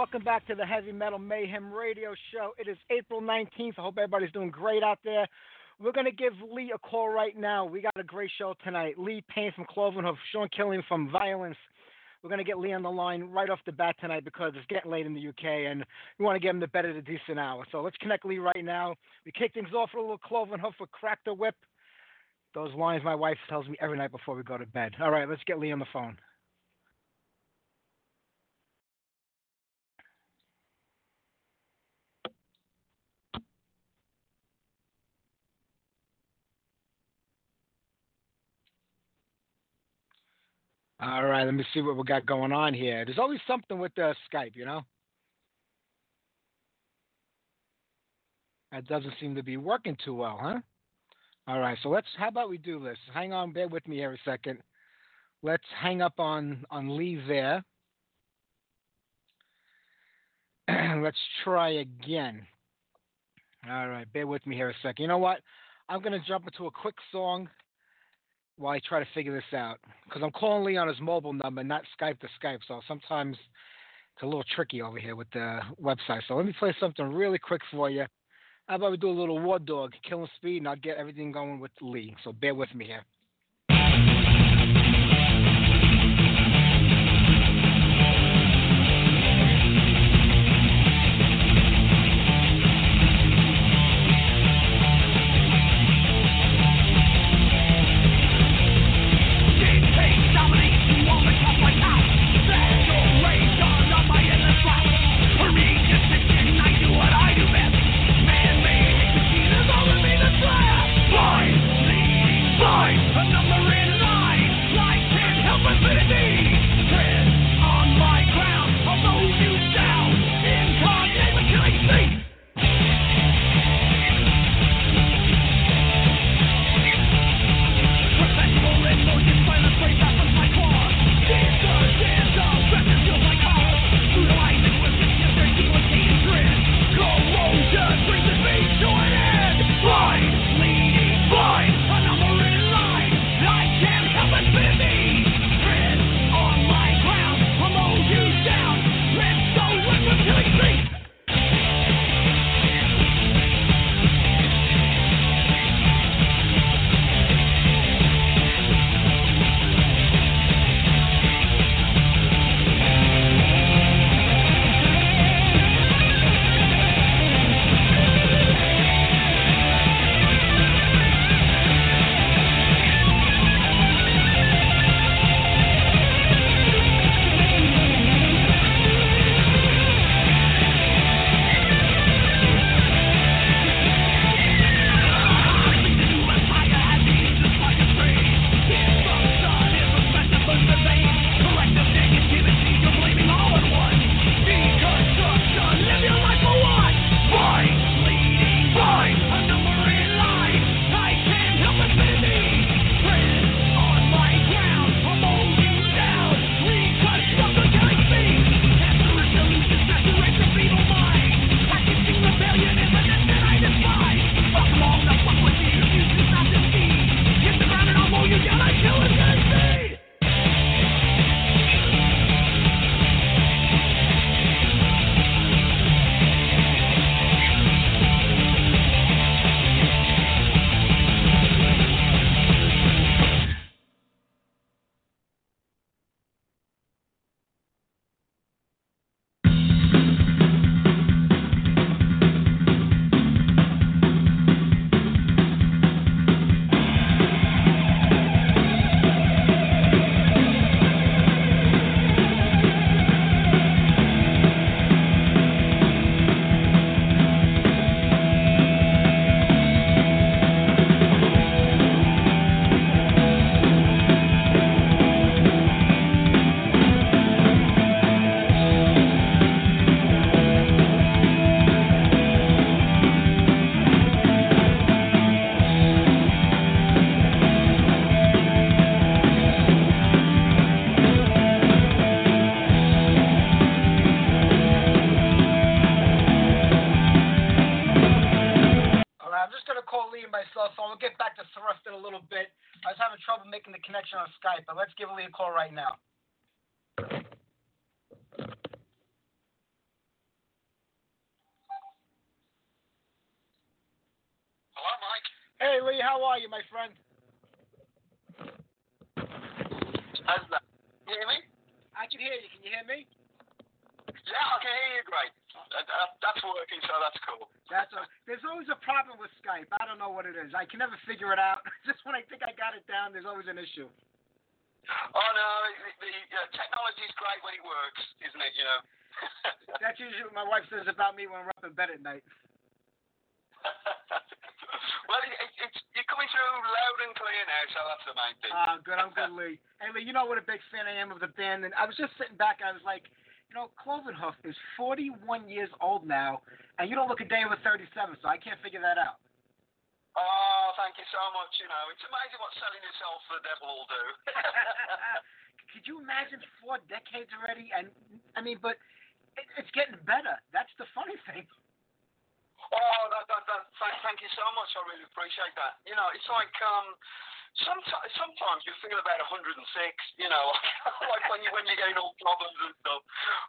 Welcome back to the Heavy Metal Mayhem Radio Show. It is April 19th. I hope everybody's doing great out there. We're going to give Lee a call right now. We got a great show tonight. Lee Payne from Cloven Clovenhoof, Sean Killian from Vio-lence. We're going to get Lee on the line right off the bat tonight because it's getting late in the UK and we want to get him the better the decent hour. So let's connect Lee right now. We kick things off with a little Cloven Hoof with Crack the Whip. Those lines my wife tells me every night before we go to bed. All right, let's get Lee on the phone. All right, let me see what we got going on here. There's always something with uh, Skype, you know? That doesn't seem to be working too well, huh? All right, so let's. How about we do this? Hang on, bear with me here a second. Let's hang up on on Lee there. let's try again. All right, bear with me here a second. You know what? I'm gonna jump into a quick song while I try to figure this out because I'm calling Lee on his mobile number, not Skype to Skype. So sometimes it's a little tricky over here with the website. So let me play something really quick for you. How about we do a little War Dog, Killing Speed, and I'll get everything going with Lee. So bear with me here. the connection on Skype, but let's give Lee a call right now. Hello, Mike. Hey, Lee, how are you, my friend? How's that? Can you hear me? I can hear you. Can you hear me? Yeah, I can hear you great. That, that, that's working, so that's cool. That's a, there's always a problem with Skype. I don't know what it is. I can never figure it out. Just when I think I got it down, there's always an issue. Oh no, the, the uh, technology's great when it works, isn't it? You know. That's usually what my wife says about me when we're up in bed at night. well, it, it, it's you're coming through loud and clear now, so that's the main thing. Ah, good. I'm good, Lee. Hey, Lee, you know what a big fan I am of the band, and I was just sitting back. I was like, you know, Cloven Hoof is 41 years old now, and you don't look a day over 37, so I can't figure that out. Oh, thank you so much. You know, it's amazing what selling yourself for the devil will do. Could you imagine four decades already? And I mean, but it, it's getting better. That's the funny thing. Oh, that, that, that, thank, thank you so much. I really appreciate that. You know, it's like um, sometimes sometimes you feel about 106. You know, like when you when you're getting all problems and stuff.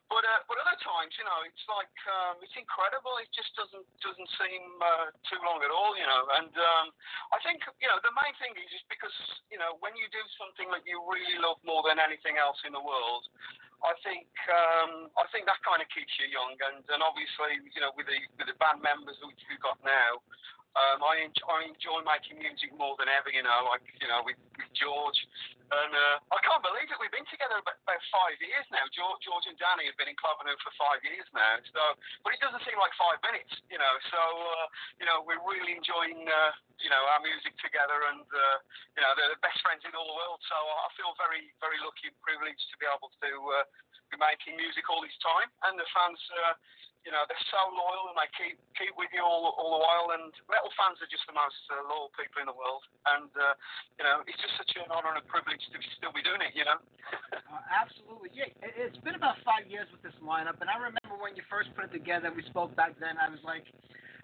But uh, but other times, you know, it's like um, it's incredible. It just doesn't doesn't seem uh, too long at all. You know, and um, I think you know the main thing is just because you know when you do something that you really love more than anything else in the world. I think um, I think that kind of keeps you young, and, and obviously, you know, with the with the band members which we've got now, um, I, enjoy, I enjoy making music more than ever. You know, like you know with, with George, and uh, I can't believe it. We've been together about, about five years now. George, George and Danny have been in Cloven Hoof for five years now. So, but it doesn't seem like five minutes. You know, so uh, you know we're really enjoying uh, you know our music together, and uh, you know they're the best friends in all the world. So I feel very very lucky and privileged to be able to. Uh, be making music all this time, and the fans, uh, you know, they're so loyal and they keep keep with you all all the while. And metal fans are just the most uh, loyal people in the world, and uh, you know, it's just such an honour and a privilege to still be doing it. You know. uh, absolutely, yeah. It, it's been about five years with this lineup, and I remember when you first put it together. We spoke back then. I was like.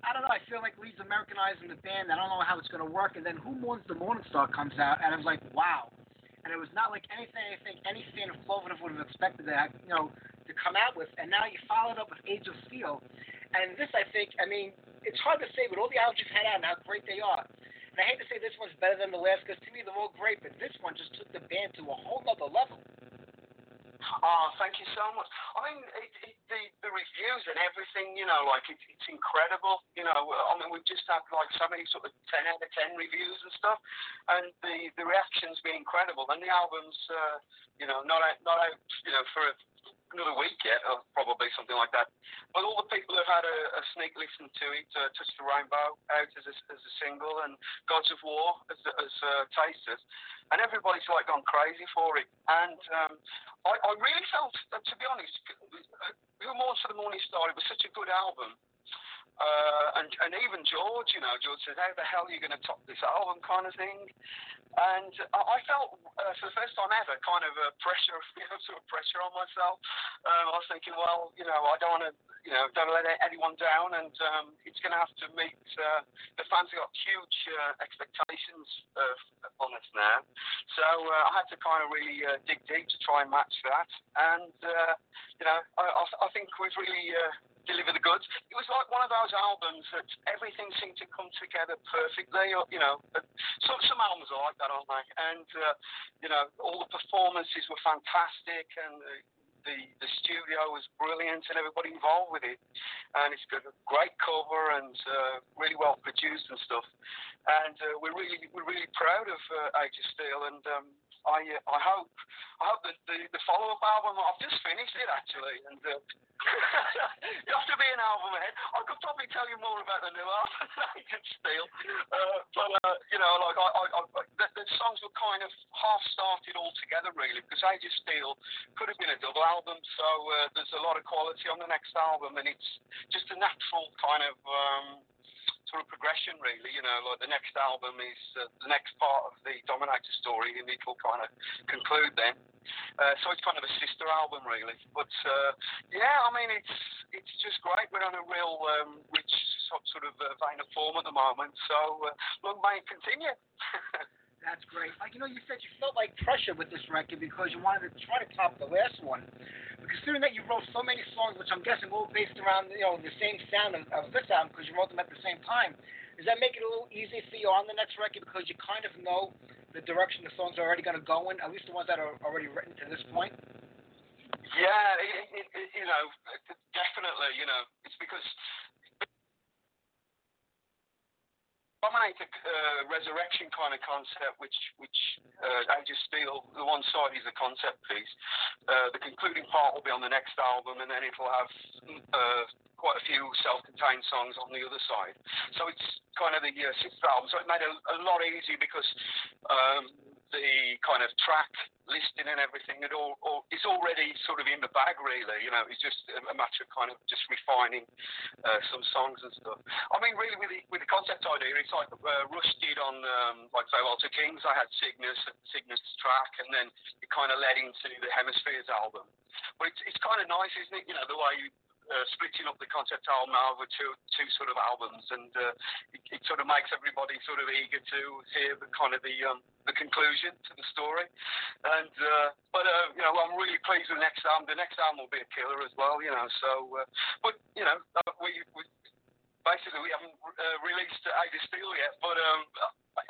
I don't know. I feel like Lee's Americanizing the band. I don't know how it's going to work. And then Who Mourns the Morning Star comes out, and I was like, wow and it was not like anything I think any fan of Cloven Hoof would have expected that you know to come out with. And now you followed up with Age of Steel, and this I think I mean it's hard to say with all the albums you've had out and how great they are. And I hate to say this one's better than the last because to me they're all great, but this one just took the band to a whole other level. Oh, thank you so much. I mean, it, it, the the reviews and everything, you know, like it, it's incredible. You know, I mean, we've just had like so many sort of ten out of ten reviews and stuff, and the the reactions been incredible. And the album's, uh, you know, not out not out, you know, for another week yet, or probably something like that. But all the people that had a, a sneak listen to it, uh, Touch the Rainbow out as a, as a single, and Gods of War as, as uh, tasters, and everybody's like gone crazy for it. And um, I, I really felt, uh, to be honest, Who Mourns for the Morning Star, it was such a good album. Uh, and and even George, you know, George says, "How the hell are you going to top this album?" kind of thing. And I, I felt uh, for the first time ever kind of a pressure, you know, sort of pressure on myself. Um, I was thinking, well, you know, I don't want to, you know, don't let anyone down, and um, it's going to have to meet. Uh, the fans have got huge uh, expectations uh, on us now, so uh, I had to kind of really uh, dig deep to try and match that. And uh, you know, I, I, I think we've really. Uh, deliver the goods. It was like one of those albums that everything seemed to come together perfectly. You know, some some albums are like that, aren't they? And uh, you know, all the performances were fantastic, and the, the the studio was brilliant, and everybody involved with it. And it's got a great cover and uh, really well produced and stuff. And uh, we're really we're really proud of uh, Age of Steel, and um, I uh, I hope I hope that the, the follow up album I've just finished it actually, and uh, album ahead. I could probably tell you more about the new album I can steal, uh, but uh, you know, like I, I, I the, the, songs were kind of half started all together really because Age of Steel could have been a double album, so uh, there's a lot of quality on the next album, and it's just a natural kind of. Um, sort of progression, really. You know, like the next album is uh, the next part of the Dominator story, and it will kind of conclude then. Uh, so it's kind of a sister album, really. But uh, yeah, I mean, it's it's just great. We're on a real um, rich sort of uh, vein of form at the moment. So uh, long may it continue. That's great. Like you know, you said you felt like pressure with this record because you wanted to try to top the last one. Considering that you wrote so many songs, which I'm guessing all based around you know the same sound of, of this album because you wrote them at the same time, Does that make it a little easier for you on the next record because you kind of know the direction the songs are already going to go in, at least the ones that are already written to this point? Yeah, it, it, it, you know, definitely. You know, it's because Dominator uh, resurrection kind of concept, which which uh, Age of Steel, the one side is a concept piece. Uh, the concluding part will be on the next album, and then it'll have uh, quite a few self-contained songs on the other side. So it's kind of the uh, sixth album. So it made it a, a lot easier because um, the kind of track listing and everything, it all, all it's already sort of in the bag, really. You know, it's just a matter of kind of just refining uh, some songs and stuff. I mean, really, with the, with the concept idea, it's like uh, Rush did on, um, like say, Farewell to Kings. I had Cygnus, Cygnus track, and then it kind of led into the Hemispheres album. But it's, it's kind of nice, isn't it? You know, the way you uh, splitting up the concept album over two two sort of albums, and uh, it, it, sort of makes everybody sort of eager to hear the kind of the um, the conclusion to the story. And uh, but uh, you know, I'm really pleased with the next album. The next album will be a killer as well, you know. So, uh, but you know, uh, we, we basically we haven't released Age of Steel yet, but um,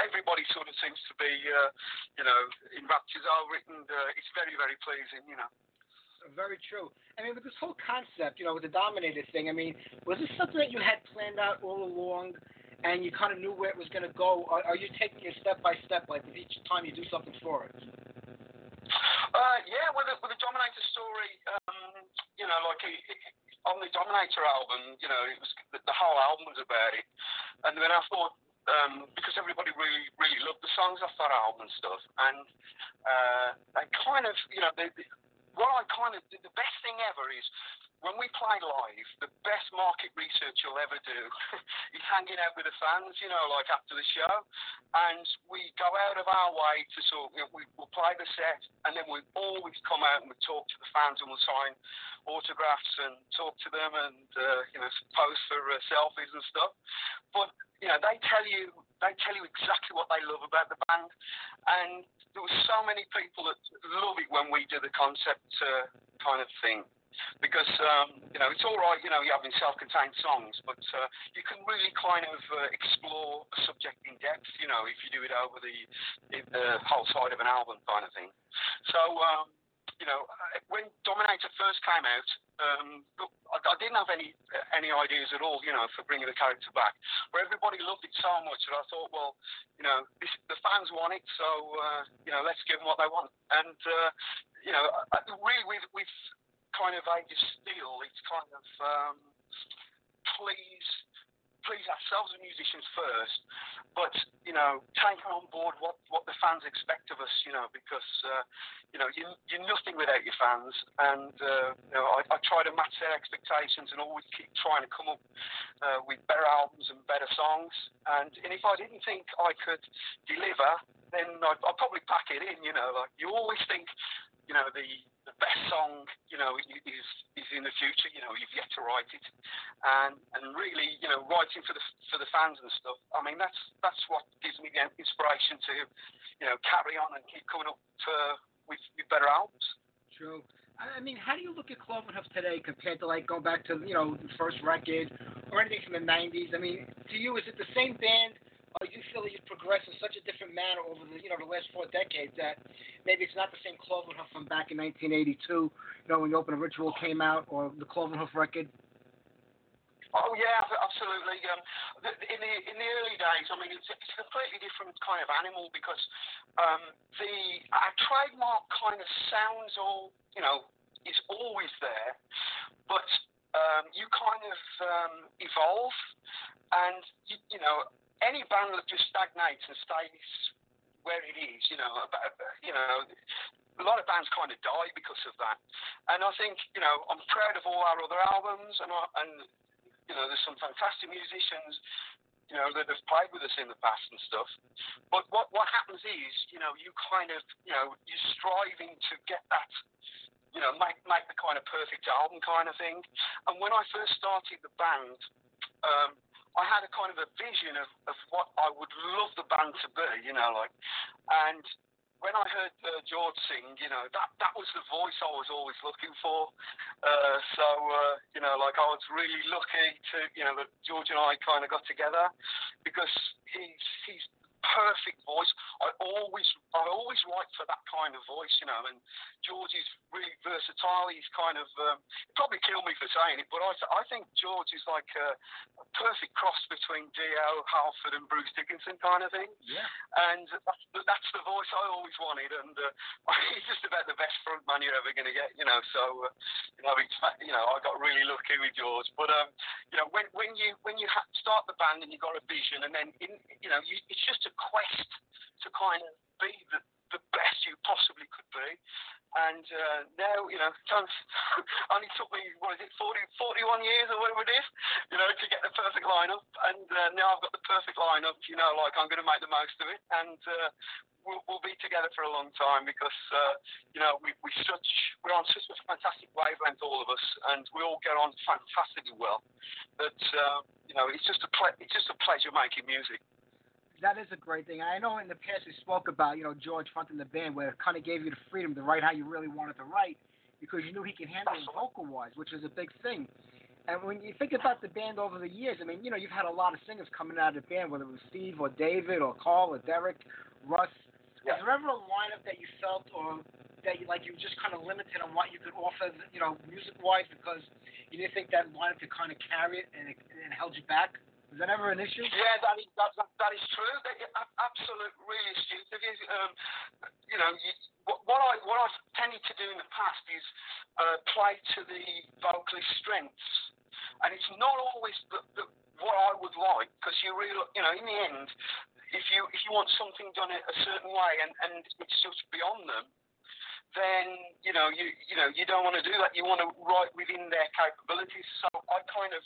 everybody sort of seems to be, you know, in raptures over it, and it's very very pleasing, you know very true. I mean, with this whole concept, you know, with the Dominator thing, I mean, was this something that you had planned out all along, and you kind of knew where it was going to go? Or are you taking it step by step, like with each time you do something for it? Uh, yeah, with the, with the Dominator story, um, you know, like on the Dominator album, you know, it was the, the whole album was about it, and then I thought um, because everybody really, really loved the songs off that album and stuff. And uh, they kind of, you know, they, what I kind of the best thing ever is when we play live, the best market research you'll ever do is hanging out with the fans, you know, like after the show. And we go out of our way to sort of, we, we'll play the set and then we always come out and we talk to the fans and we'll sign autographs and talk to them and, uh, you know, pose for uh, selfies and stuff. But, you know, they tell you, they tell you exactly what they love about the band. And there were so many people that love it when we do the concept uh, kind of thing because um, you know it's all right, you know, you're having self-contained songs, but uh, you can really kind of uh, explore a subject in depth, you know, if you do it over the, the whole side of an album kind of thing. So. Um, you know, when Dominator first came out, um, I, I, didn't have any any ideas at all, you know, for bringing the character back. But everybody loved it so much that I thought, well, you know, this, the fans want it, so uh, you know, let's give them what they want. And uh, you know, really, we've, we've kind of age of steel. It's kind of um, please please ourselves as musicians first, but you know, taking on board what, what the fans expect of us, you know, because uh, you know you, you're nothing without your fans, and uh, you know I, I, try to match their expectations and always keep trying to come up uh, with better albums and better songs. And, and if I didn't think I could deliver, then I'd, I'd probably pack it in, you know. Like you always think, you know, the the best song, you know, is is in the future. You know, you've yet to write it, and and really, you know, writing for the for the fans and stuff. I mean, that's that's what gives me the inspiration to, you know, carry on and keep coming up uh, with, with better albums. True. I mean, how do you look at Cloven Hoof today compared to like going back to you know the first record or anything from the '90s? I mean, to you, is it the same band? Or you feel that you've progressed in such a different manner over the you know the last four decades that maybe it's not the same Cloven Hoof from back in 1982, you know when the Opening Ritual came out, or the Cloven Hoof record? Oh yeah, absolutely. Um, in the in the early days, I mean, it's, it's a completely different kind of animal because um, the our trademark kind of sounds all you know is always there, but um, you kind of um, evolve, and you, you know any band that just stagnates and stays where it is, you know, you know, a lot of bands kind of die because of that. And I think, you know, I'm proud of all our other albums, and and you know, there's some fantastic musicians, you know, that have played with us in the past and stuff. But what what happens is, you know, you kind of, you know, you're striving to get that. You know, make make the kind of perfect album kind of thing. And when I first started the band, um, I had a kind of a vision of, of what I would love the band to be, you know, like, and when I heard uh, George sing, you know, that that was the voice I was always looking for. Uh, so uh, you know, like I was really lucky to, you know, that George and I kind of got together because he's he's perfect voice. I always I always write for that kind of voice, you know. And George is really versatile. He's kind of um, probably kill me for saying it, but I I think George is like a, a perfect cross between Dio, Halford, and Bruce Dickinson kind of thing. Yeah. And that's, that's the voice I always wanted, and uh, he's just about the best front man you're ever going to get, you know. So uh, you know, it's, you know, I got really lucky with George. But um, you know, when when you when you ha- start the band and you have got a vision, and then in, you know, you, it's just a quest to kind of be the, the best you possibly could be. And uh, now, you know, only took me, what is it, 40, 41 years or whatever it is, you know, to get the perfect lineup. And uh, now I've got the perfect lineup, you know, like I'm going to make the most of it. And uh, we'll, we'll be together for a long time because, uh, you know, we, we such, we're on such a fantastic wavelength, all of us, and we all get on fantastically well. That, uh, you know, it's just a ple- it's just a pleasure making music that is a great thing. I know in the past we spoke about, you know, George fronting the band where it kind of gave you the freedom to write how you really wanted to write because you knew he could handle it vocal wise, which is a big thing. And when you think about the band over the years, I mean, you know, you've had a lot of singers coming out of the band, whether it was Steve or David or Carl or Derek, Russ. Yeah. Was there ever a lineup that you felt or that you like you were just kind of limited on what you could offer, you know, music wise because you didn't think that lineup could kind of carry it and it, and it held you back? Was that ever an issue? Yeah, that is that, that, that is true. That, absolute, really you. Um, you know, you, what, what I what I've tended to do in the past is uh, play to the vocalist strengths, and it's not always the, the, what I would like because you really, you know, in the end, if you if you want something done a certain way and and it's just beyond them, then you know you you know you don't want to do that. You want to write within their capabilities. So I kind of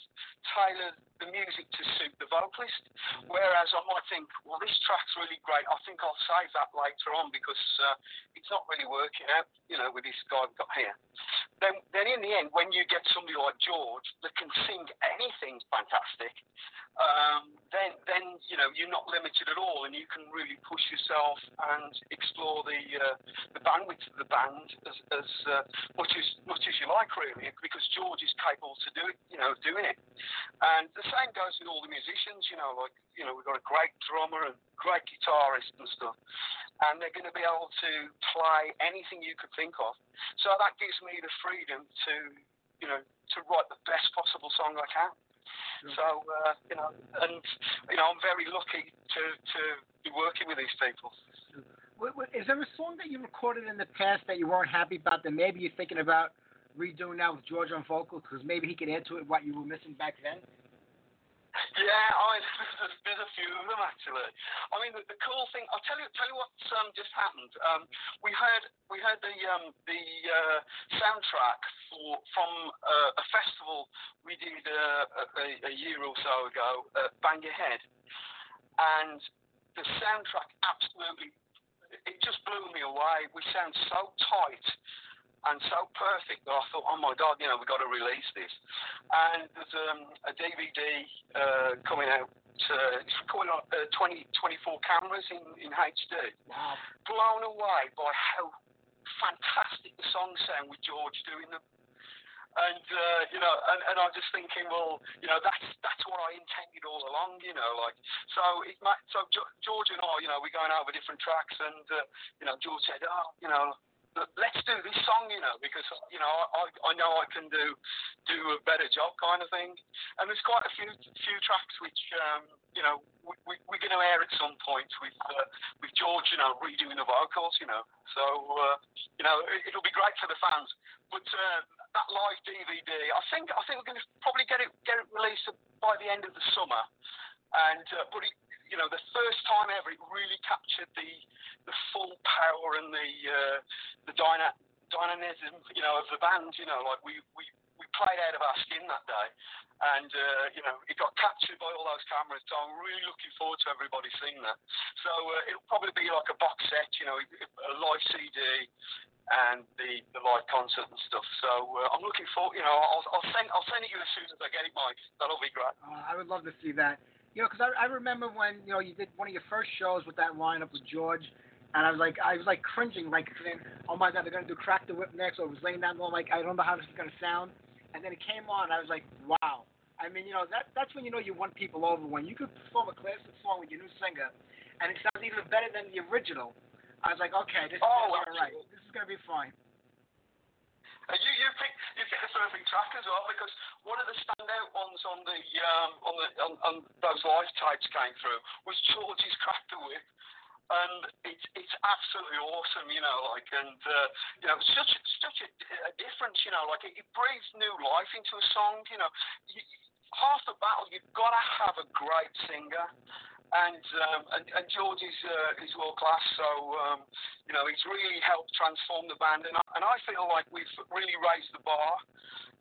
tailor the music to suit the vocalist. Whereas I might think, well, this track's really great. I think I'll save that later on because uh, it's not really working out. You know, with this guy I've got here. Then then in the end, when you get somebody like George that can sing anything fantastic, um, then then you know you're not limited at all, and you can really push yourself and explore the uh, the bandwidth of the band as, as uh, much as much as you like, really, because George is capable to do it, you know, doing it. And the same goes with all the musicians, you know, like you know, we've got a great drummer and great guitarist and stuff, and they're going to be able to play anything you could think of. So that gives me the freedom to, you know, to write the best possible song I can. So uh, you know, and you know, I'm very lucky to to be working with these people. Is there a song that you recorded in the past that you weren't happy about that maybe you're thinking about redoing now with George on vocals because maybe he could add to it what you were missing back then? Yeah, I, there's, there's a few of them actually. I mean, the, the cool thing. I'll tell you. Tell you what um, just happened. Um, we heard we heard the um, the uh, soundtrack for from uh, a festival we did uh, a, a year or so ago at Bang Your Head, and the soundtrack absolutely it just blew me away. We sound so tight and so perfect that I thought, oh my God, you know, we've got to release this. And there's um, a DVD uh, coming out. Uh, it's recorded on uh, 20, 24 cameras in, in HD. Wow. Blown away by how fantastic the songs sound with George doing them. And uh, you know, and, and I'm just thinking, well, you know, that's that's what I intended all along, you know, like so. It might, so George and I, you know, we're going over different tracks, and uh, you know, George said, oh, you know, let's do this song, you know, because you know I, I know I can do do a better job, kind of thing. And there's quite a few few tracks which um, you know we, we, we're going to air at some point with uh, with George, you know, redoing the vocals, you know. So uh, you know it, will be great for the fans. But uh, that live DVD, I think I think we're going to probably get it get it released by the end of the summer. And uh, but it, you know, the first time ever, it really captured the the full power and the uh, the dyna- dynamism, you know, of the band. You know, like we we we played out of our skin that day, and uh, you know, it got captured by all those cameras. So I'm really looking forward to everybody seeing that. So uh, it'll probably be like a box set, you know, a live CD and the, the live concert and stuff. So uh, I'm looking forward. You know, I'll, I'll send I'll send it you as soon as I get it, Mike. That'll be great. Uh, I would love to see that. You know, because I, I remember when you know you did one of your first shows with that lineup with George, And I was like, I was like cringing, like, saying, "Oh my God, they're gonna do Crack the Whip next." So I was laying down, going like, I don't know how this is gonna sound. And then it came on, and I was like, "Wow." I mean, you know, that that's when you know you won people over when you could perform a classic song with your new singer, and it sounds even better than the original. I was like, okay, this is Oh, gonna all right. This is gonna be fine. You you pick you pick the perfect track as well because one of the standout ones on the um, on the on, on those live tapes came through was George's Crack the Whip. And it's it's absolutely awesome, you know, like and uh, you know such such a, a difference, you know, like it, it breathes new life into a song, you know. You, half the battle, you've got to have a great singer, and um, and, and George is uh, is world class. So um, you know he's really helped transform the band, and I, and I feel like we've really raised the bar.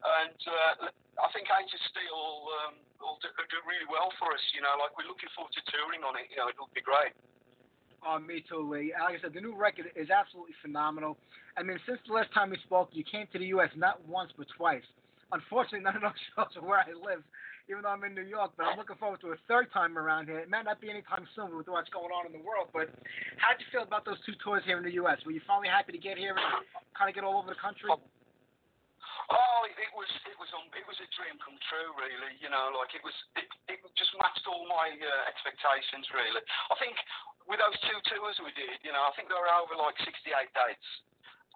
And uh, I think of Steel um, will do, do really well for us. You know, like we're looking forward to touring on it. You know, it'll be great. Oh, me too, Lee. Like I said, the new record is absolutely phenomenal. I mean, since the last time we spoke, you came to the U.S. not once but twice. Unfortunately, none of those shows are where I live, even though I'm in New York. But I'm looking forward to a third time around here. It might not be anytime soon with what's going on in the world. But how'd you feel about those two tours here in the U.S.? Were you finally happy to get here and kind of get all over the country? Oh, it, it was it was um, it was a dream come true, really. You know, like it was it, it just matched all my uh, expectations, really. I think with those two tours we did, you know, I think they were over like 68 dates,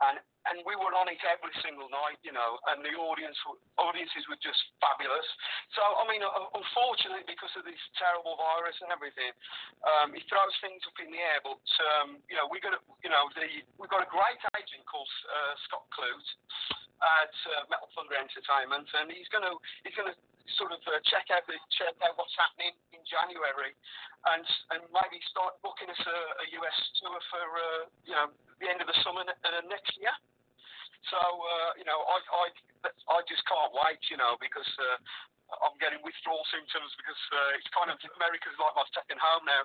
and and we were on it every single night, you know, and the audience audiences were just fabulous. So I mean, uh, unfortunately, because of this terrible virus and everything, um, it throws things up in the air. But um, you know, we got you know the we've got a great agent called uh, Scott Clute at uh, Metal Thunder Entertainment, and he's to he's going to sort of uh, check out the check out what's happening in January, and and maybe start booking us a, a US tour for uh, you know the end of the summer uh, next year. So uh, you know I I I just can't wait, you know, because. Uh, I'm getting withdrawal symptoms because uh, it's kind of America's like my second home now.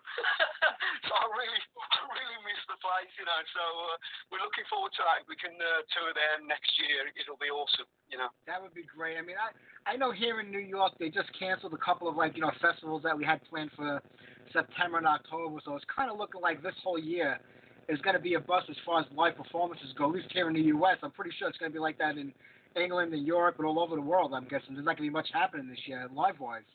so I really, I really miss the place, you know. So uh, we're looking forward to that. We can uh, tour there next year. It'll be awesome, you know. That would be great. I mean, I I know here in New York they just canceled a couple of like you know festivals that we had planned for September and October, so it's kind of looking like this whole year is going to be a bust as far as live performances go. At least here in the U.S., I'm pretty sure it's going to be like that in England and Europe and all over the world. I'm guessing there's not going to be much happening this year live wise.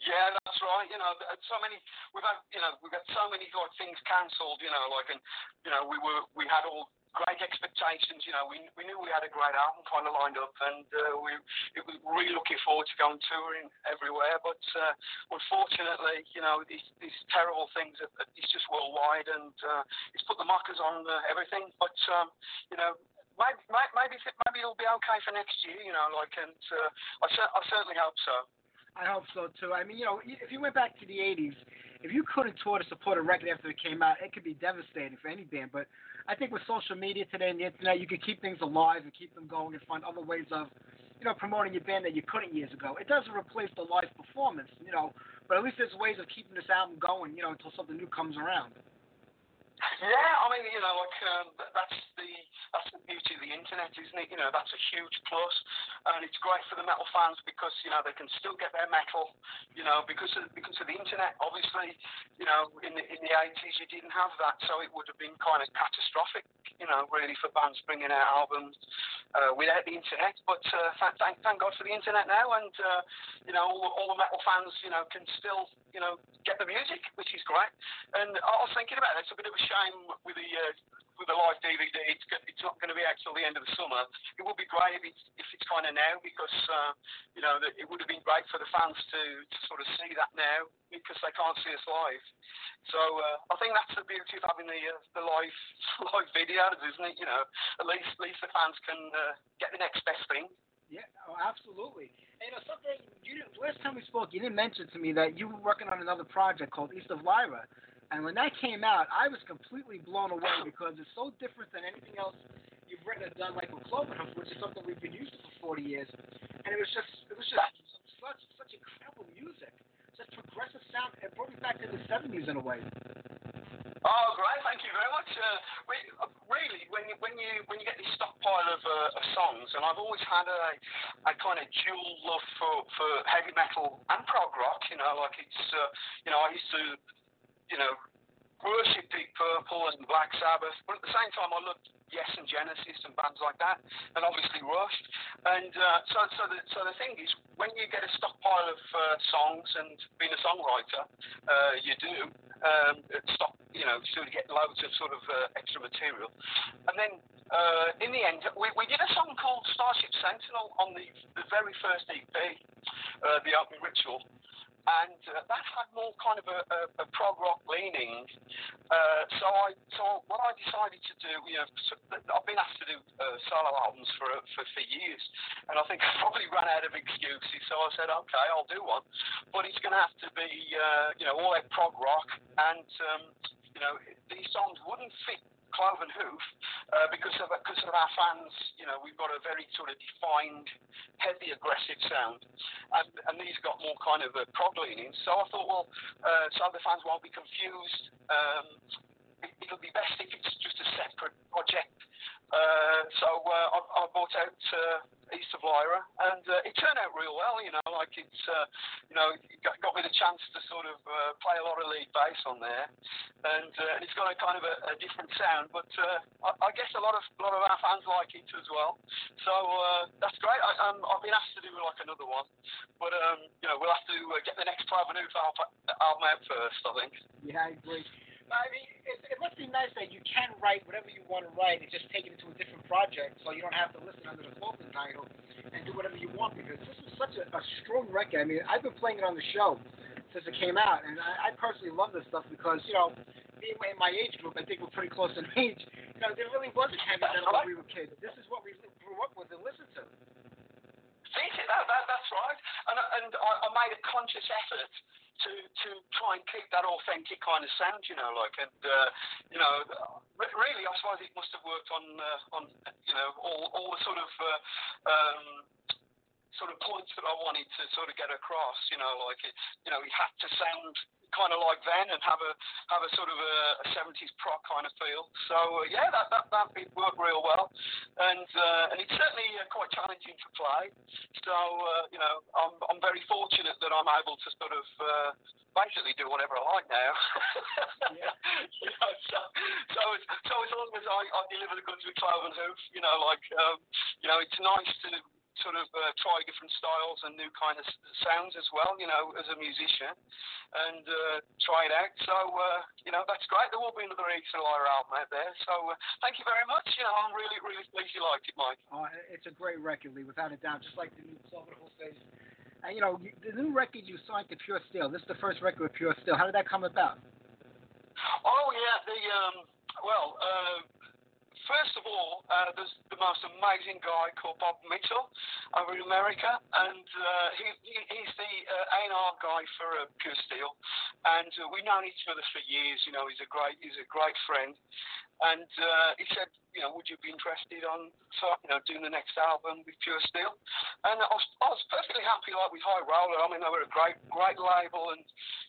Yeah, that's right. You know, so many we've had. You know, we've had so many like things cancelled. You know, like and you know we were we had all great expectations. You know, we we knew we had a great album kind of lined up, and uh, we it was really looking forward to going touring everywhere. But uh, unfortunately, you know, these these terrible things. It's just worldwide, and uh, it's put the markers on uh, everything. But um, you know. Maybe, maybe, maybe it'll be okay for next year, you know, like, and uh, I, I certainly hope so. I hope so too. I mean, you know, if you went back to the '80s, if you couldn't tour to support a record after it came out, it could be devastating for any band. But I think with social media today and the internet, you can keep things alive and keep them going and find other ways of, you know, promoting your band that you couldn't years ago. It doesn't replace the live performance, you know, but at least there's ways of keeping this album going, you know, until something new comes around. Yeah, I mean, you know, like um, that's the that's the beauty of the internet, isn't it? You know, that's a huge plus, and it's great for the metal fans because you know they can still get their metal, you know, because of because of the internet. Obviously, you know, in the in the eighties you didn't have that, so it would have been kind of catastrophic, you know, really for bands bringing out albums uh, without the internet. But uh, thank, thank God for the internet now, and uh, you know, all, all the metal fans, you know, can still you know get the music, which is great. And I was thinking about it. It's a bit of a shame with the uh, with the live DVD. It's it's not going to be out the end of the summer. It would be great if it's if it's kind of now because uh, you know it would have been great for the fans to, to sort of see that now because they can't see us live. So uh, I think that's the beauty of having the uh, the live live videos, isn't it? You know, at least at least the fans can uh, get the next best thing. Yeah, oh, absolutely. And, you know, something you didn't, last time we spoke, you didn't mention to me that you were working on another project called East of Lyra. And when that came out, I was completely blown away because it's so different than anything else you've written or done, like with Cloven Hoof, which is something we've been to for 40 years. And it was just, it was just such, such incredible music, such progressive sound. It brought me back to the 70s in a way. Oh, great! Thank you very much. Uh, uh, really, when you when you when you get this stockpile of, uh, of songs, and I've always had a, a kind of dual love for, for heavy metal and prog rock. You know, like it's uh, you know I used to you know worship Deep Purple and Black Sabbath, but at the same time I loved Yes and Genesis and bands like that, and obviously Rush. And uh, so, so the so the thing is, when you get a stockpile of uh, songs and being a songwriter, uh, you do um, stock, you know, sort of get loads of sort of uh, extra material, and then uh, in the end, we, we did a song called Starship Sentinel on the, the very first EP, uh, the Opening Ritual and uh, that had more kind of a, a, a prog rock leaning. Uh, so I, so what I decided to do, you know, I've been asked to do uh, solo albums for, for for years, and I think I probably ran out of excuses. So I said, okay, I'll do one, but it's going to have to be, uh, you know, all that prog rock, and um, you know, these songs wouldn't fit Cloven Hoof, uh, because of because of our fans. You know, we've got a very sort of defined, heavy, aggressive sound, and, and these got more kind of a prog leaning. So I thought, well, uh, so the fans won't be confused. Um, it, it'll be best if it's just a separate project. Uh, so uh, I, I bought out uh, East of Lyra, and uh, it turned out real well. You know, like it's, uh, you know, got, got me the chance to sort of uh, play a lot of lead bass on there, and, uh, it's got a kind of a, a different sound. But uh, I, I guess a lot of a lot of our fans like it as well. So uh, that's great. I, um, I've been asked to do like another one, but um, you know, we'll have to uh, get the next Hoof album out first. I think. Yeah, I agree. I mean, it, it must be nice that you can write whatever you want to write and just take it into a different project, so you don't have to listen under the Cloven title and do whatever you want. Because this is such a, a strong record. I mean, I've been playing it on the show since it came out, and I, I personally love this stuff because you know, me in my age group, I think we're pretty close in age. You know, there really wasn't heavy metal when we were kids. This is what we grew up with and listened to. See, that, that, that's right. And, and I, I made a conscious effort to to try and keep that authentic kind of sound, you know, like, and uh, you know, really, I suppose it must have worked on uh, on you know all all the sort of uh, um, sort of points that I wanted to sort of get across, you know, like it, you know, it had to sound kind of like then and have a have a sort of a, a 70s prog kind of feel. So uh, yeah, that that that worked real well, and uh, and it's certainly uh, quite challenging to play. So uh, you know, I'm I'm very fortunate that I'm able to sort of uh, basically do whatever I like now. yeah. you know, so so as, so as long as I, I deliver the goods with cloven hoof, you know, like um, you know, it's nice to sort of uh, try different styles and new kind of sounds as well, you know, as a musician, and uh, try it out. So, uh, you know, that's great. There will be another Lyra album out there. So, uh, thank you very much. You know, I'm really, really pleased you liked it, Mike. Oh, it's a great record, Lee, without a doubt. Just like the new Hoof says. And, you know, the new record you signed to Pure Steel. This is the first record with Pure Steel. How did that come about? Oh, yeah. The, um, well, uh, first of all, uh, there's the most amazing guy called Bob Mitchell over in America, and uh, he, he, he's the uh, A&R guy for uh, Pure Steel, and uh, we've known each other for years. You know, he's a great he's a great friend, and uh, he said, you know, would you be interested on you know doing the next album with Pure Steel? And I was, I was perfectly happy like with High Roller. I mean, they were a great great label, and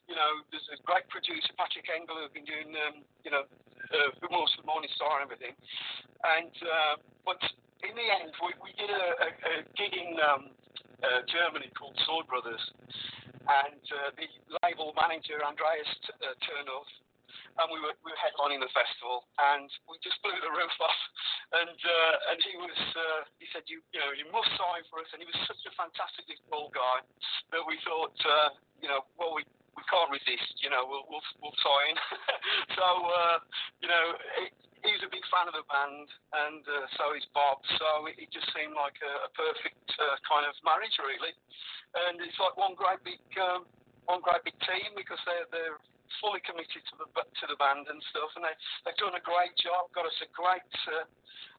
you know, there's a great producer Patrick Engel who's been doing um, you know uh, most of Morning Star and everything. And uh, but in the end, we, we did a, a, a gig in um, uh, Germany called Sword Brothers, and uh, the label manager Andreas uh, turned up. And we were, we were headlining the festival, and we just blew the roof off. And uh, and he was uh, he said you you know you must sign for us, and he was such a fantastically cool guy that we thought uh, you know well we we can't resist, you know, we'll we'll, we'll sign. so uh, you know, it, he's a big fan of the band, and uh, so is Bob. So it, it just seemed like a, a perfect uh, kind of marriage, really. And it's like one great big um, one great big team because they're they're fully committed to the to the band and stuff, and they they've done a great job. Got us a great uh,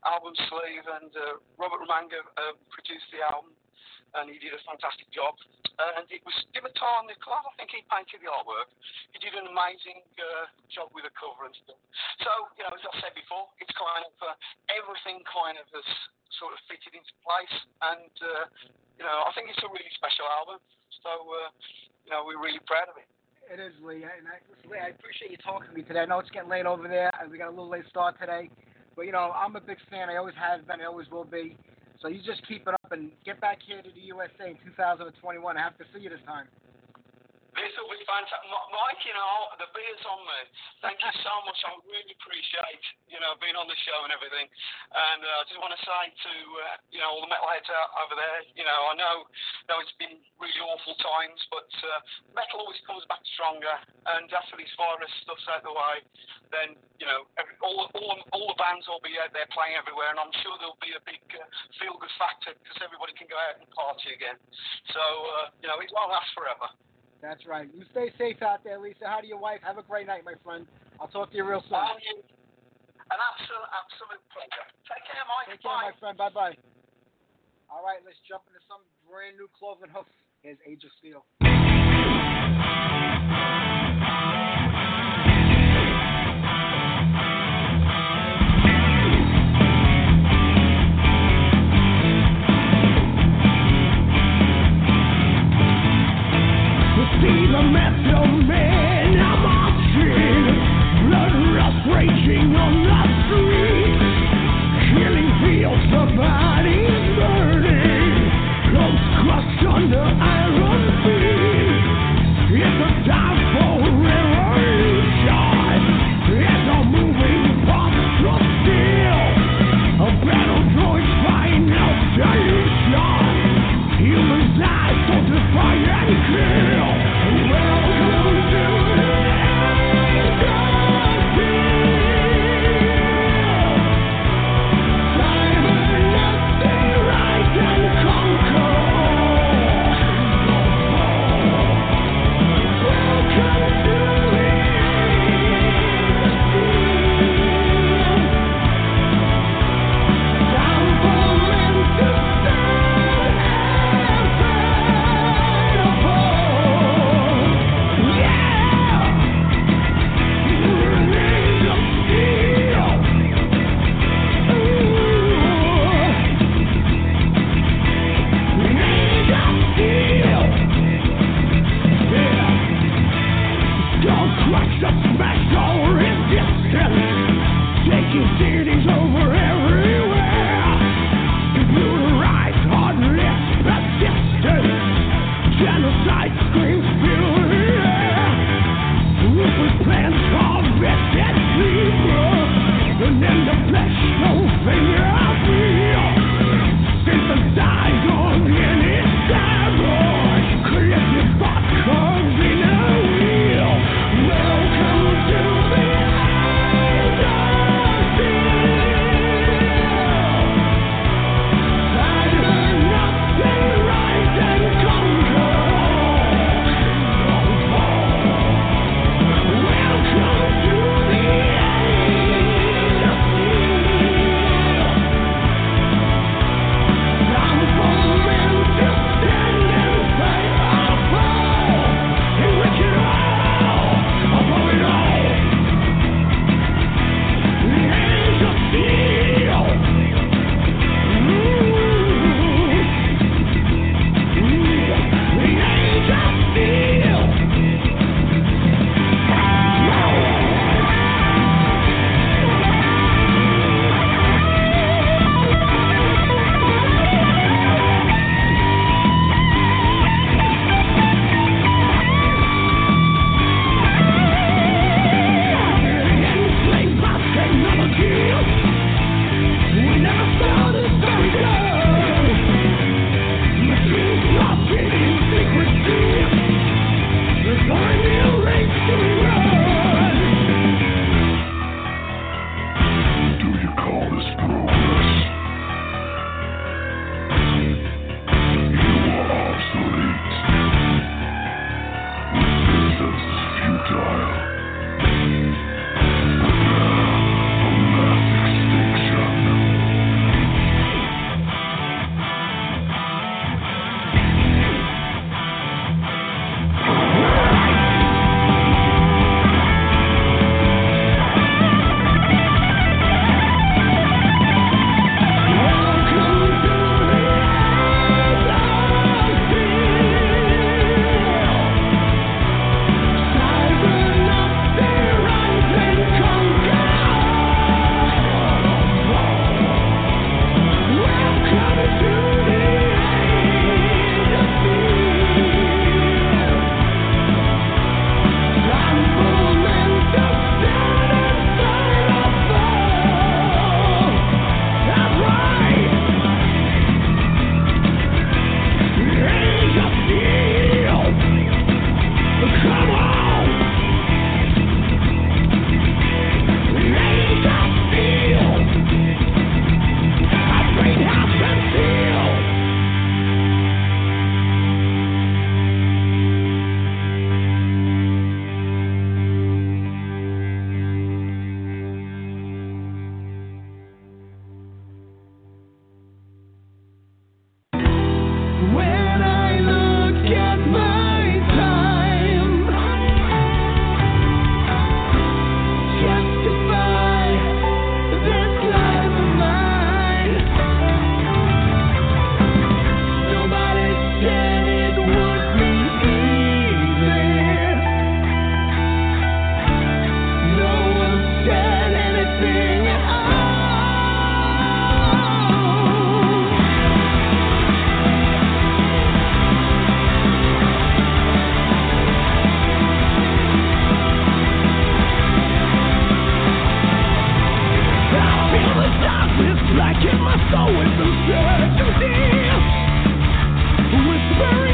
album sleeve, and uh, Robert Romanga uh, produced the album and he did a fantastic job. Uh, and it was Dimitar Nikolov, I think he painted the artwork. He did an amazing uh, job with the cover and stuff. So, you know, as I said before, it's kind of uh, everything kind of has sort of fitted into place. And, you know, I think it's a really special album. So, you know, we're really proud of it. It is, Lee. And I, Lee, I appreciate you talking to me today. I know it's getting late over there. and We got a little late start today. But, you know, I'm a big fan. I always have been. I always will be. So you just keep it up and get back here to the USA in 2021. I have to see you this time. This will be fantastic. Mike, you know, the beer's on me. Thank you so much. I really appreciate, you know, being on the show and everything. And uh, I just want to say to, uh, you know, all the metalheads out over there, you know, I know, know it's been really awful times, but uh, metal always comes back stronger. And after these virus stuff's out the way, then, you know, every, all, all, all the bands will be out there playing everywhere. And I'm sure there'll be a big uh, feel-good factor because everybody can go out and party again. So, uh, you know, it won't last forever. That's right. You stay safe out there, Lisa. Hi to your wife. Have a great night, my friend. I'll talk to you real soon. You, an absolute, absolute pleasure. Take care, Mike. Take care, Bye. my friend. Bye bye. All right, let's jump into some brand new Cloven Hoof. Here's Age of Steel. Black in my soul is the certainty. Whispering.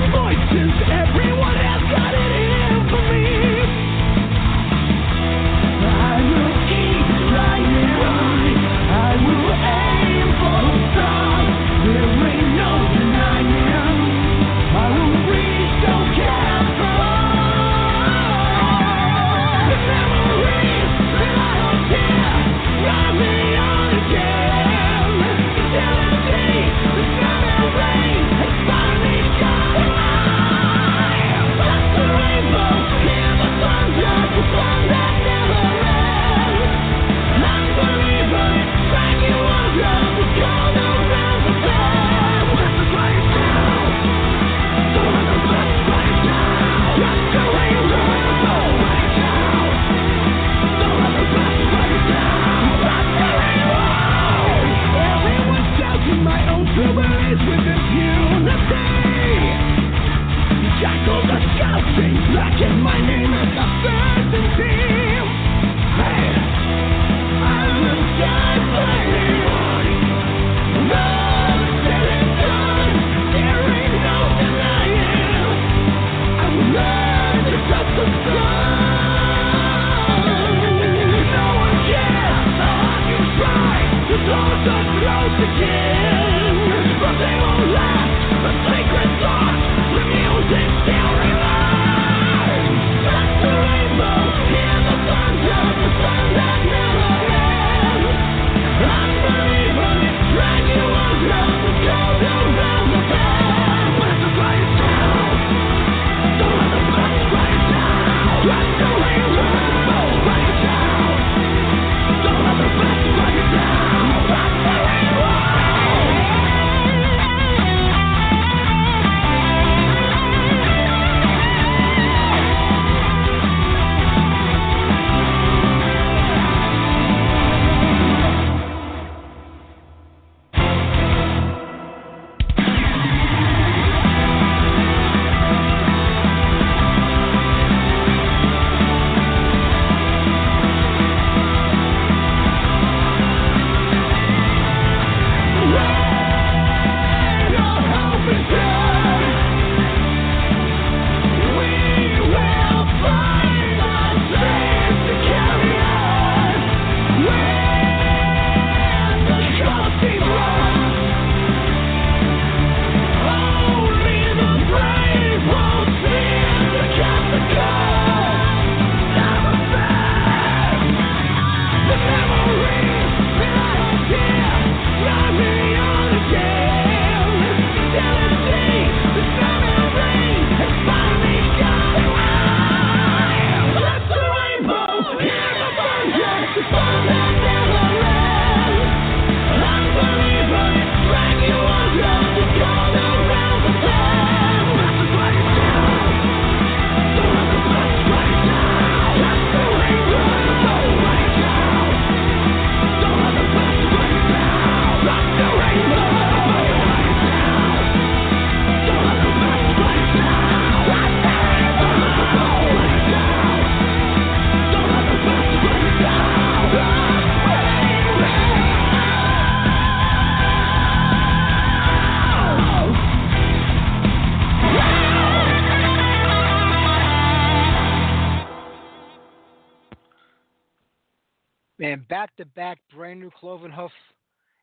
Man, back to back, brand new Cloven Hoof,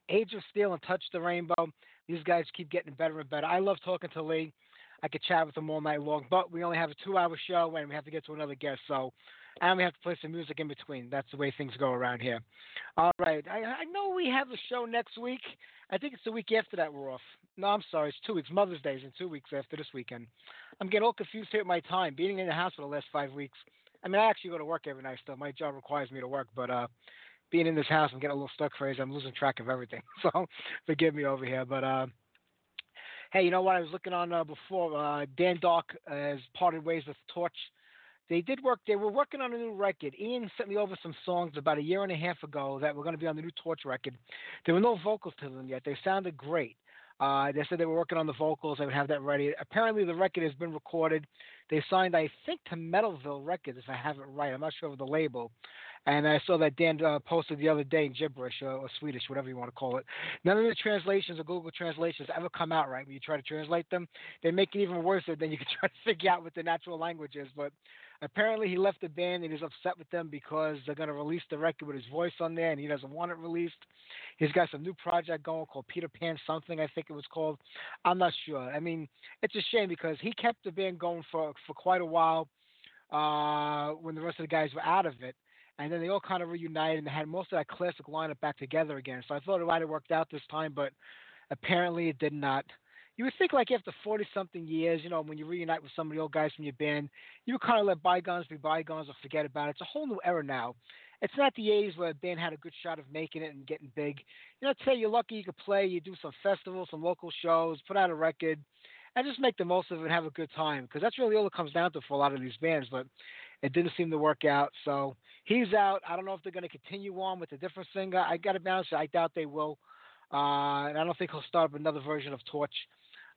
Age of Steel, and Touch the Rainbow. These guys keep getting better and better. I love talking to Lee. I could chat with him all night long, but we only have a two hour show and we have to get to another guest. So, and we have to play some music in between. That's the way things go around here. All right. I, I know we have a show next week. I think it's the week after that we're off. No, I'm sorry. It's two weeks. Mother's Day is in two weeks after this weekend. I'm getting all confused here at my time. Being in the house for the last five weeks. I mean, I actually go to work every night still. My job requires me to work, but uh, being in this house, I'm getting a little stuck crazy. I'm losing track of everything. So forgive me over here. But uh, hey, you know what? I was looking on uh, before. Uh, Dan Dark has parted ways with Torch. They did work. They were working on a new record. Ian sent me over some songs about a year and a half ago that were going to be on the new Torch record. There were no vocals to them yet. They sounded great. Uh, they said they were working on the vocals. They would have that ready. Apparently, the record has been recorded. They signed, I think, to Metalville Records, if I have it right. I'm not sure of the label. And I saw that Dan uh, posted the other day in gibberish uh, or Swedish, whatever you want to call it. None of the translations or Google translations ever come out right when you try to translate them. They make it even worse than you can try to figure out what the natural language is. But apparently, he left the band and he's upset with them because they're going to release the record with his voice on there and he doesn't want it released. He's got some new project going called Peter Pan something, I think it was called. I'm not sure. I mean, it's a shame because he kept the band going for for quite a while uh, when the rest of the guys were out of it and then they all kind of reunited and had most of that classic lineup back together again. So I thought it might have worked out this time, but apparently it did not. You would think like after forty something years, you know, when you reunite with some of the old guys from your band, you would kind of let bygones be bygones or forget about it. It's a whole new era now. It's not the '80s where a band had a good shot of making it and getting big. You know, today you're lucky you could play, you do some festivals, some local shows, put out a record, and just make the most of it and have a good time. Because that's really all it comes down to for a lot of these bands. But it didn't seem to work out. So he's out. I don't know if they're going to continue on with a different singer. I got to be honest, I doubt they will. Uh, and I don't think he'll start up another version of Torch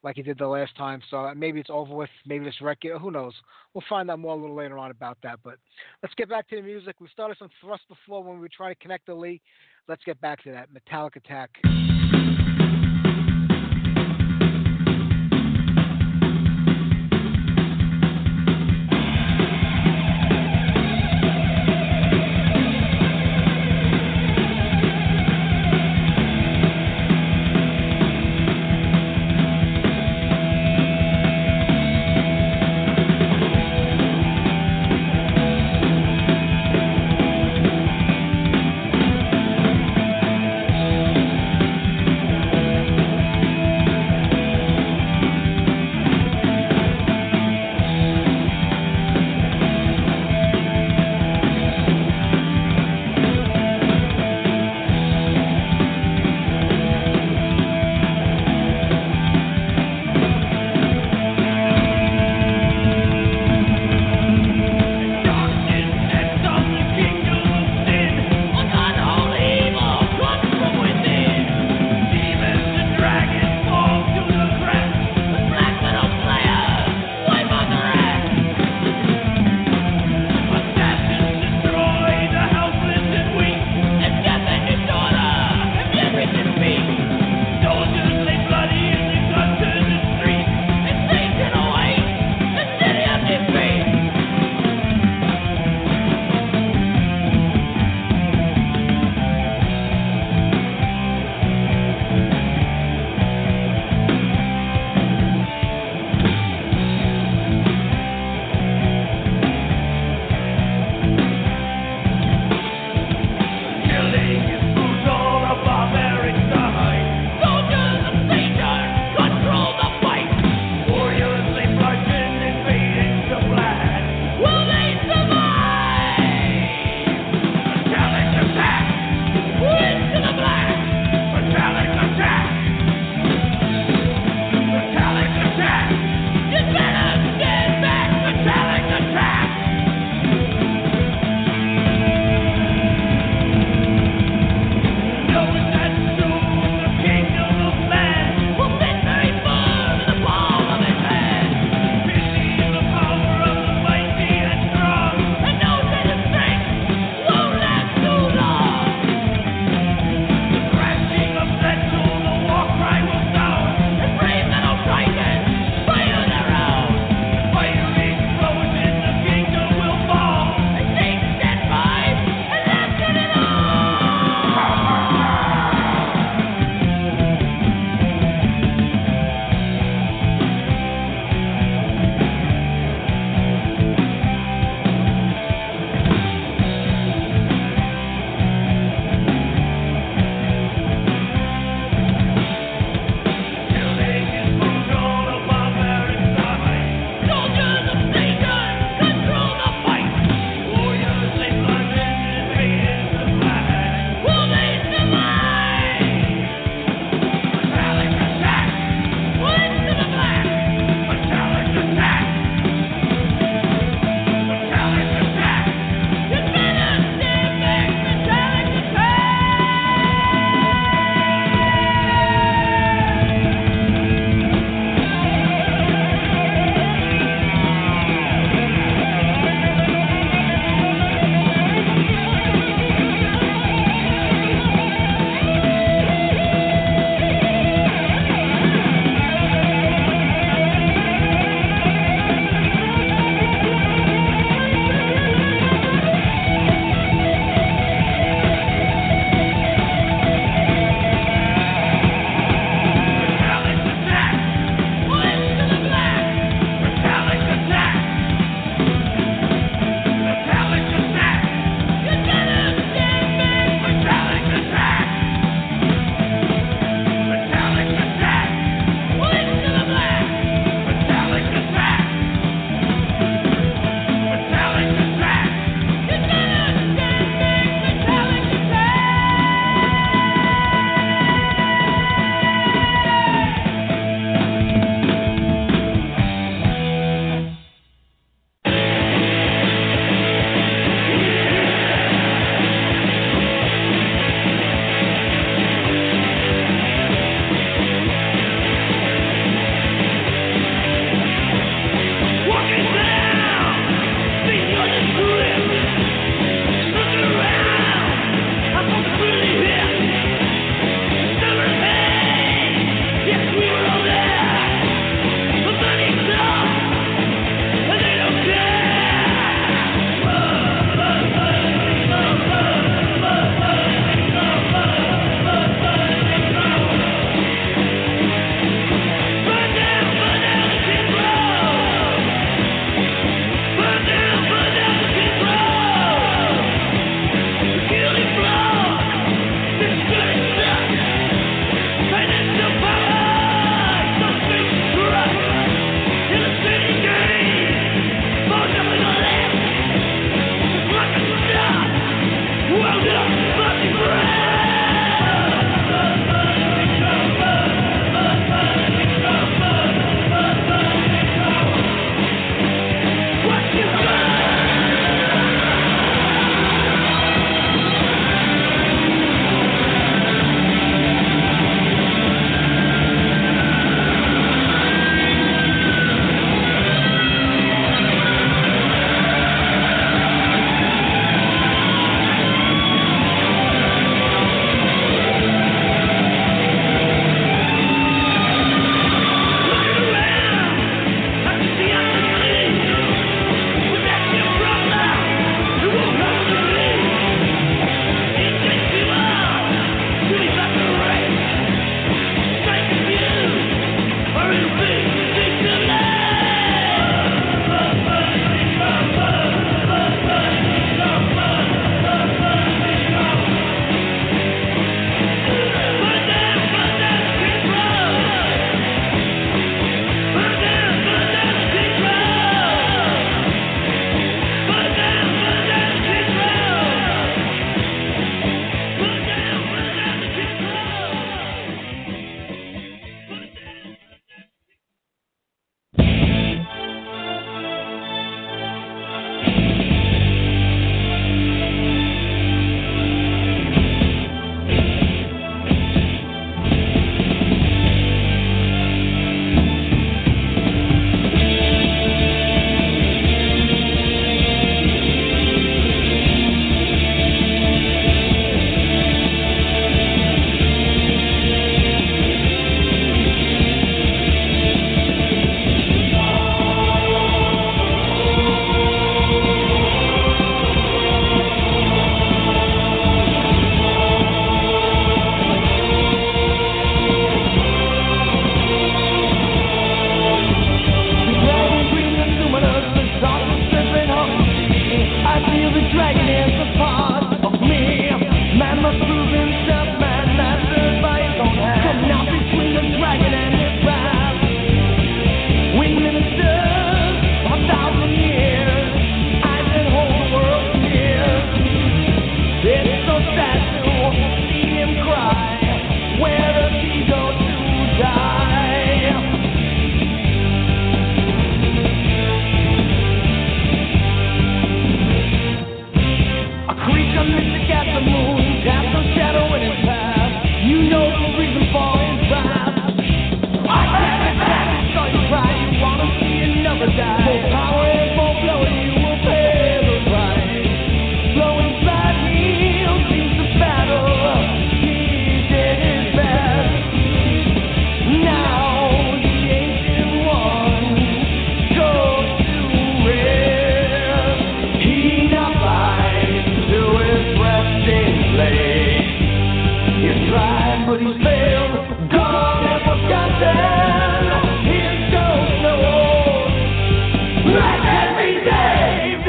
like he did the last time. So uh, maybe it's over with. Maybe this record. Who knows? We'll find out more a little later on about that. But let's get back to the music. We started some thrust before when we were trying to connect the Lee. Let's get back to that. Metallic Attack.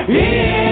Saved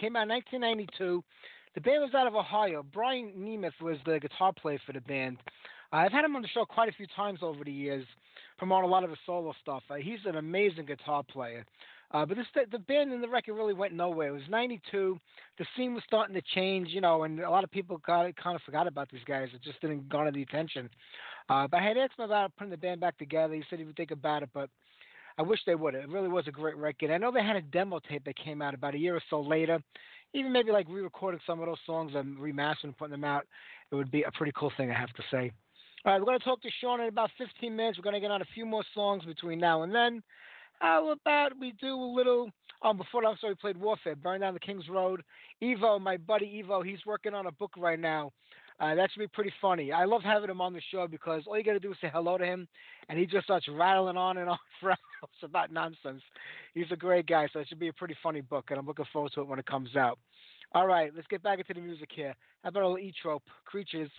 Came out in 1992. The band was out of Ohio. Brian Nemeth was the guitar player for the band. Uh, I've had him on the show quite a few times over the years, promoting a lot of his solo stuff. Uh, he's an amazing guitar player. Uh, but this, the band and the record really went nowhere. It was '92. The scene was starting to change, you know, and a lot of people got kind of forgot about these guys. It just didn't garner the attention. Uh, but I had asked him about putting the band back together. He said he would think about it, but I wish they would. It really was a great record. I know they had a demo tape that came out about a year or so later. Even maybe like re-recording some of those songs and remastering and putting them out. It would be a pretty cool thing, I have to say. All right, we're going to talk to Sean in about 15 minutes. We're going to get on a few more songs between now and then. How about we do a little? Um, before that, I'm sorry, we played Warfare, Burn Down the King's Road. Evo, my buddy Evo, he's working on a book right now. Uh, that should be pretty funny. I love having him on the show because all you got to do is say hello to him, and he just starts rattling on and on for hours about nonsense. He's a great guy, so it should be a pretty funny book, and I'm looking forward to it when it comes out. All right, let's get back into the music here. How about a little E-Trope, Creatures?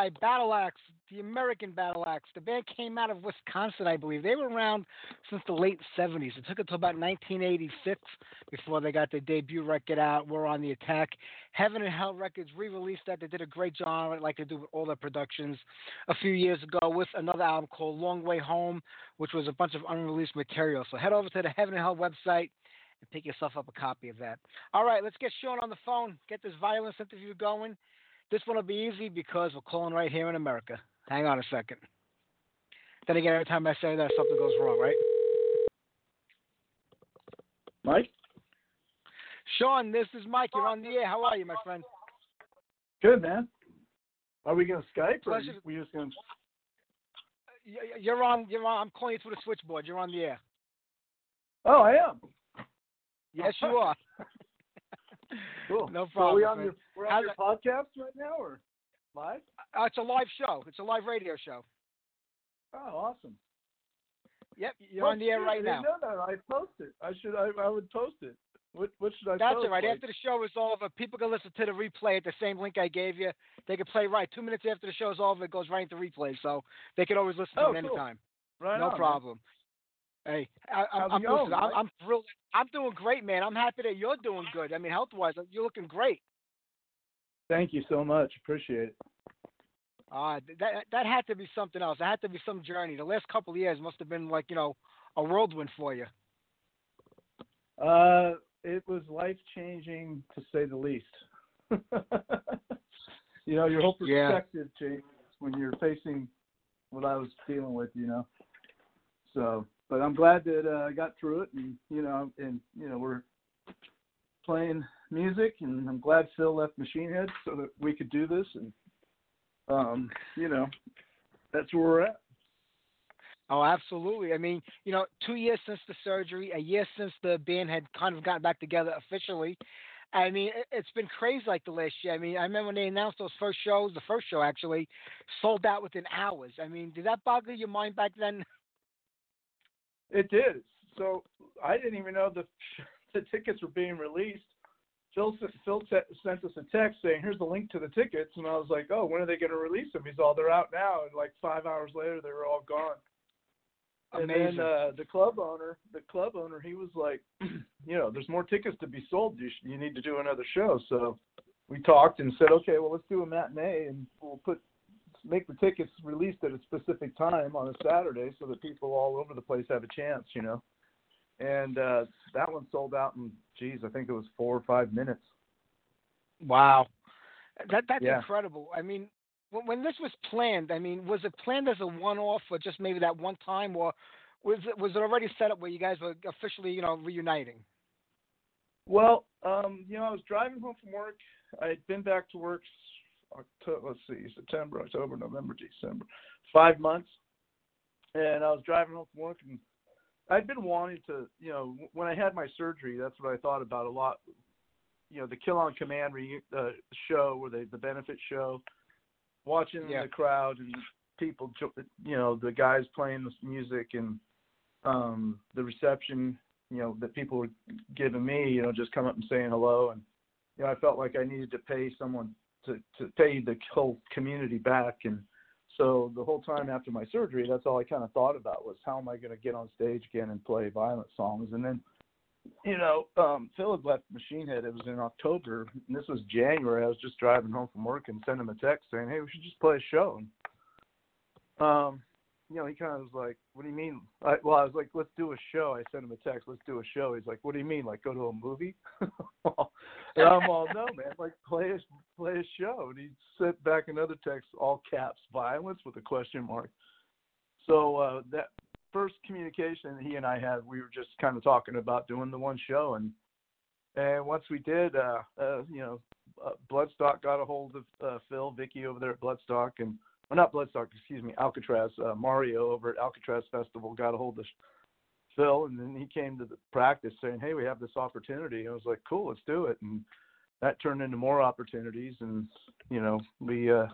By Battle Axe, the American Battle Axe. The band came out of Wisconsin, I believe. They were around since the late 70s. It took until about 1986 before they got their debut record out. We're on the attack. Heaven and Hell Records re-released that. They did a great job like they do with all their productions. A few years ago, with another album called Long Way Home, which was a bunch of unreleased material. So head over to the Heaven and Hell website and pick yourself up a copy of that. All right, let's get Sean on the phone. Get this Vio-lence interview going. This one will be easy because we're calling right here in America. Hang on a second. Then again, every time I say that, something goes wrong, right? Mike? Sean, this is Mike. You're on the air. How are you, my friend? Good, man. Are we going to Skype or are we just going to. You're on. You're on. I'm calling you through the switchboard. You're on the air. Oh, I am. Yes, you are. Cool. No So are we on man. your, we're on How's your podcast right now or live? Uh, it's a live show. It's a live radio show. Oh, awesome. Yep, you're Well, on the air right now. know that. I post it. I should. I, I would post it. What What should I That's post? all right. like? After the show is over, people can listen to the replay at the same link I gave you. They can play right two minutes after the show is over. It goes right into replay, so they can always listen Oh, to it cool. anytime. right no on, man. Problem. Hey, I, I, How's I'm, it going, listen, I'm, Mike? I'm thrilled. I'm doing great, man. I'm happy that you're doing good. I mean, health wise, you're looking great. Thank you so much. Appreciate it. Uh, that that had to be something else. It had to be some journey. The last couple of years must have been like you know a whirlwind for you. Uh, it was life changing to say the least. you know, your whole Yeah. perspective changes when you're facing what I was dealing with. You know, so but I'm glad that uh, I got through it, and you know, and you know, we're playing music, and I'm glad Phil left Machine Head so that we could do this, and um, you know, that's where we're at. Oh, absolutely. I mean, you know, two years since the surgery, a year since the band had kind of gotten back together officially. I mean, it- it's been crazy like the last year. I mean, I remember when they announced those first shows, the first show actually sold out within hours. I mean, did that boggle your mind back then? It did. So I didn't even know the the tickets were being released. Phil Phil te- sent us a text saying, "Here's the link to the tickets," and I was like, "Oh, when are they going to release them?" He's all, "They're out now." And like five hours later, they were all gone. Amazing. And then uh, the club owner, the club owner, he was like, "You know, there's more tickets to be sold. You sh- you need to do another show." So we talked and said, "Okay, well, let's do a matinee, and we'll put make the tickets released at a specific time on a Saturday so that people all over the place have a chance, you know. And uh that one sold out in geez, I think it was four or five minutes. Wow, that that's Yeah. incredible. I mean, when, when this was planned, I mean, was it planned as a one-off or just maybe that one time, or was it was it already set up where you guys were officially, you know, reuniting? Well, um, you know, I was driving home from work. I had been back to work October, let's see, September, October, November, December, five months. And I was driving home from work, and I'd been wanting to, you know, when I had my surgery, that's what I thought about a lot. You know, the Kill on Command re- uh, show, where they the benefit show, watching Yeah. the crowd and people, you know, the guys playing this music and um the reception, you know, that people were giving me, you know, just come up and saying hello, and you know, I felt like I needed to pay someone to to pay the whole community back, and so the whole time after my surgery, that's all I kind of thought about was how am I going to get on stage again and play violent songs, and then, you know, um, Phil had left Machine Head. It was in October, and this was January. I was just driving home from work and sent him a text saying, "Hey, we should just play a show." And, um, you know, he kind of was like, "What do you mean?" I, well, I was like, "Let's do a show." I sent him a text, "Let's do a show." He's like, "What do you mean? Like go to a movie?" and I'm all, "No, man. Like play a play a show." And he sent back another text, all caps, "Vio-lence" with a question mark. So uh, that first communication he and I had, we were just kind of talking about doing the one show, and and once we did, uh, uh, you know, uh, Bloodstock got a hold of uh, Phil, Vicky over there at Bloodstock, and well, not Bloodstock, excuse me, Alcatraz. Uh, Mario over at Alcatraz Festival got a hold of Phil, and then he came to the practice saying, "Hey, we have this opportunity." I was like, "Cool, let's do it." And that turned into more opportunities, and you know, we uh,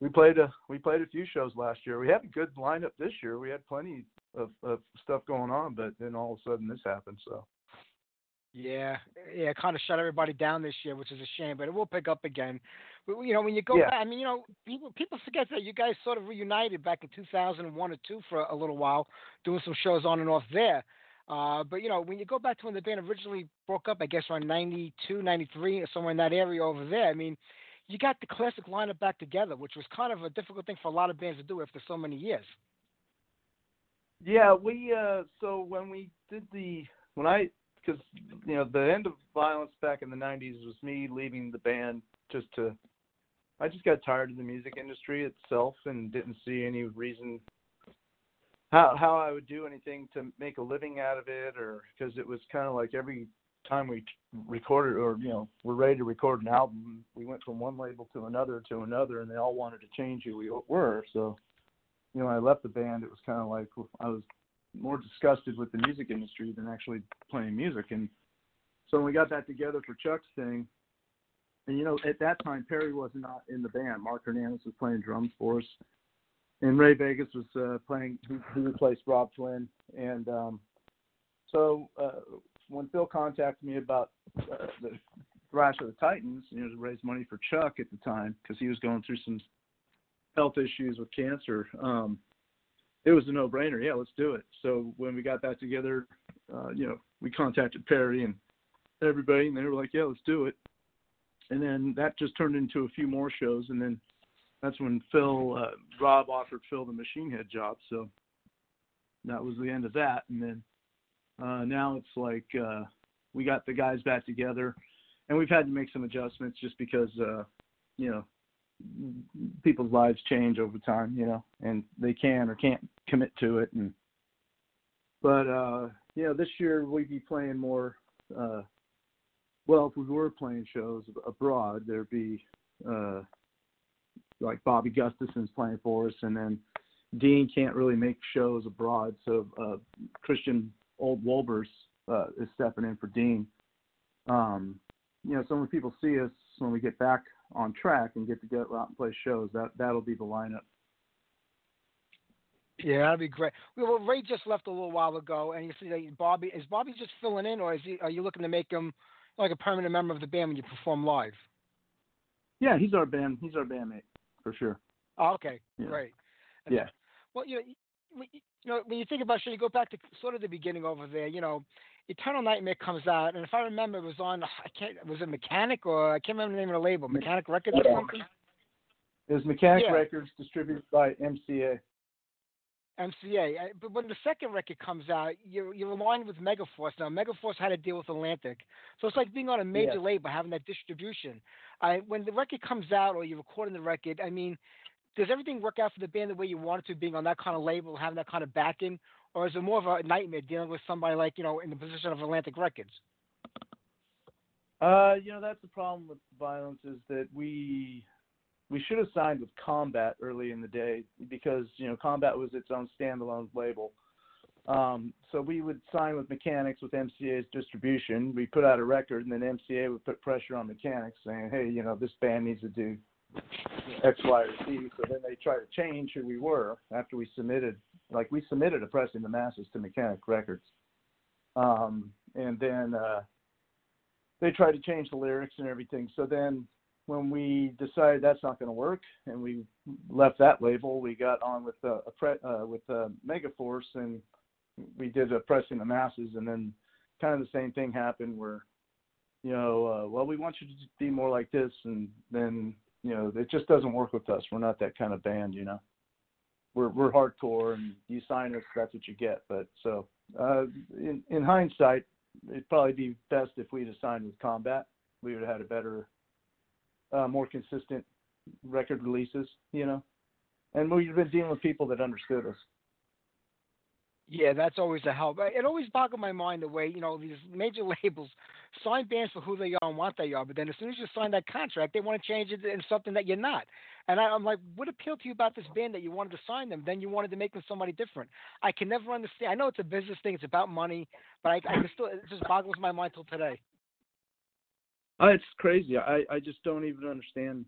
we played a we played a few shows last year. We had a good lineup this year. We had plenty of, of stuff going on, but then all of a sudden this happened. So Yeah, yeah, kind of shut everybody down this year, which is a shame, but it will pick up again. But, you know, when you go Yeah. back, I mean, you know, people people forget that you guys sort of reunited back in 2001 or two for a little while, doing some shows on and off there. Uh, but you know, when you go back to when the band originally broke up, I guess around 92, 93, or somewhere in that area over there. I mean, you got the classic lineup back together, which was kind of a difficult thing for a lot of bands to do after so many years. Yeah, we uh so when we did the when I because you know the end of Vio-lence back in the 90s was me leaving the band just to I just got tired of the music industry itself and didn't see any reason how how I would do anything to make a living out of it or because it was kind of like every time we recorded or you know we're ready to record an album we went from one label to another to another and they all wanted to change who we were so you know, I left the band, it was kind of like I was more disgusted with the music industry than actually playing music. And so when we got back together for Chuck's thing, and you know, at that time Perry was not in the band. Mark Hernandez was playing drums for us, and Ray Vegas was uh, playing. He, replaced Robb Flynn, and um, so uh, when Phil contacted me about uh, the Thrash of the Titans, you know, to raise money for Chuck at the time because he was going through some health issues with cancer, um, it was a no-brainer. Yeah, let's do it. So when we got back together, uh, you know, we contacted Perry and everybody, and they were like, "Yeah, let's do it." And then that just turned into a few more shows, and then that's when Phil, uh, Robb offered Phil the Machine Head job. So that was the end of that. And then uh, now it's like uh, we got the guys back together, and we've had to make some adjustments just because, uh, you know, people's lives change over time, you know, and they can or can't commit to it. And but uh, yeah, this year we'd be playing more. Uh, well, if we were playing shows abroad, there'd be uh, like Bobby Gustafson's playing for us, and then Deen can't really make shows abroad, so uh, Christian Olde Wolbers uh, is stepping in for Deen. Um, you know, so when people see us when we get back on track and get to go out and play shows, that that'll be the lineup. Yeah, that'd be great. Well, Ray just left a little while ago, and you see that Bobby is Bobby just filling in, or is he? Are you looking to make him like a permanent member of the band when you perform live? Yeah, he's our band. He's our bandmate for sure. Oh, okay, Yeah. great. Yeah. Well, you know, you- know, when you think about should you go back to sort of the beginning over there, you know, Eternal Nightmare comes out, and if I remember, it was on I can't was it Mechanic or I can't remember the name of the label, Mechanic Records or Yeah. something. It was Mechanic Yeah. Records, distributed by MCA. MCA. But when the second record comes out, you're you're aligned with Megaforce. Now Megaforce had to deal with Atlantic, so it's like being on a major Yeah. label, having that distribution. I when the record comes out or you're recording the record, I mean, does everything work out for the band the way you want it to, being on that kind of label, having that kind of backing, or is it more of a nightmare dealing with somebody like you know in the position of Atlantic Records? Uh, you know, that's the problem with Vio-lence is that we we should have signed with Combat early in the day because you know Combat was its own standalone label. Um, so we would sign with Mechanics with MCA's distribution. We put out a record, and then MCA would put pressure on Mechanics, saying, "Hey, you know, this band needs to do X, Y, or Z." So then they try to change who we were after we submitted. Like we submitted Oppressing the Masses to Mechanic Records, um, and then uh, they tried to change the lyrics and everything. So then when we decided that's not going to work and we left that label, we got on with uh, a pre- uh, with uh, Megaforce and we did Oppressing the Masses, and then kind of the same thing happened where you know, uh, well, we want you to be more like this, and then you know, it just doesn't work with us. We're not that kind of band, you know. We're we're hardcore, and you sign us, that's what you get. But so, uh, in in hindsight, it'd probably be best if we'd have signed with Combat. We would have had a better, uh, more consistent record releases, you know. And we'd have been dealing with people that understood us. Yeah, that's always a help. It always boggled my mind the way you know these major labels sign bands for who they are and what they are, but then as soon as you sign that contract, they want to change it into something that you're not. And I, I'm like, what appealed to you about this band that you wanted to sign them? Then you wanted to make them somebody different. I can never understand. I know it's a business thing; it's about money, but I, I still it just boggles my mind till today. Uh, it's crazy. I I just don't even understand.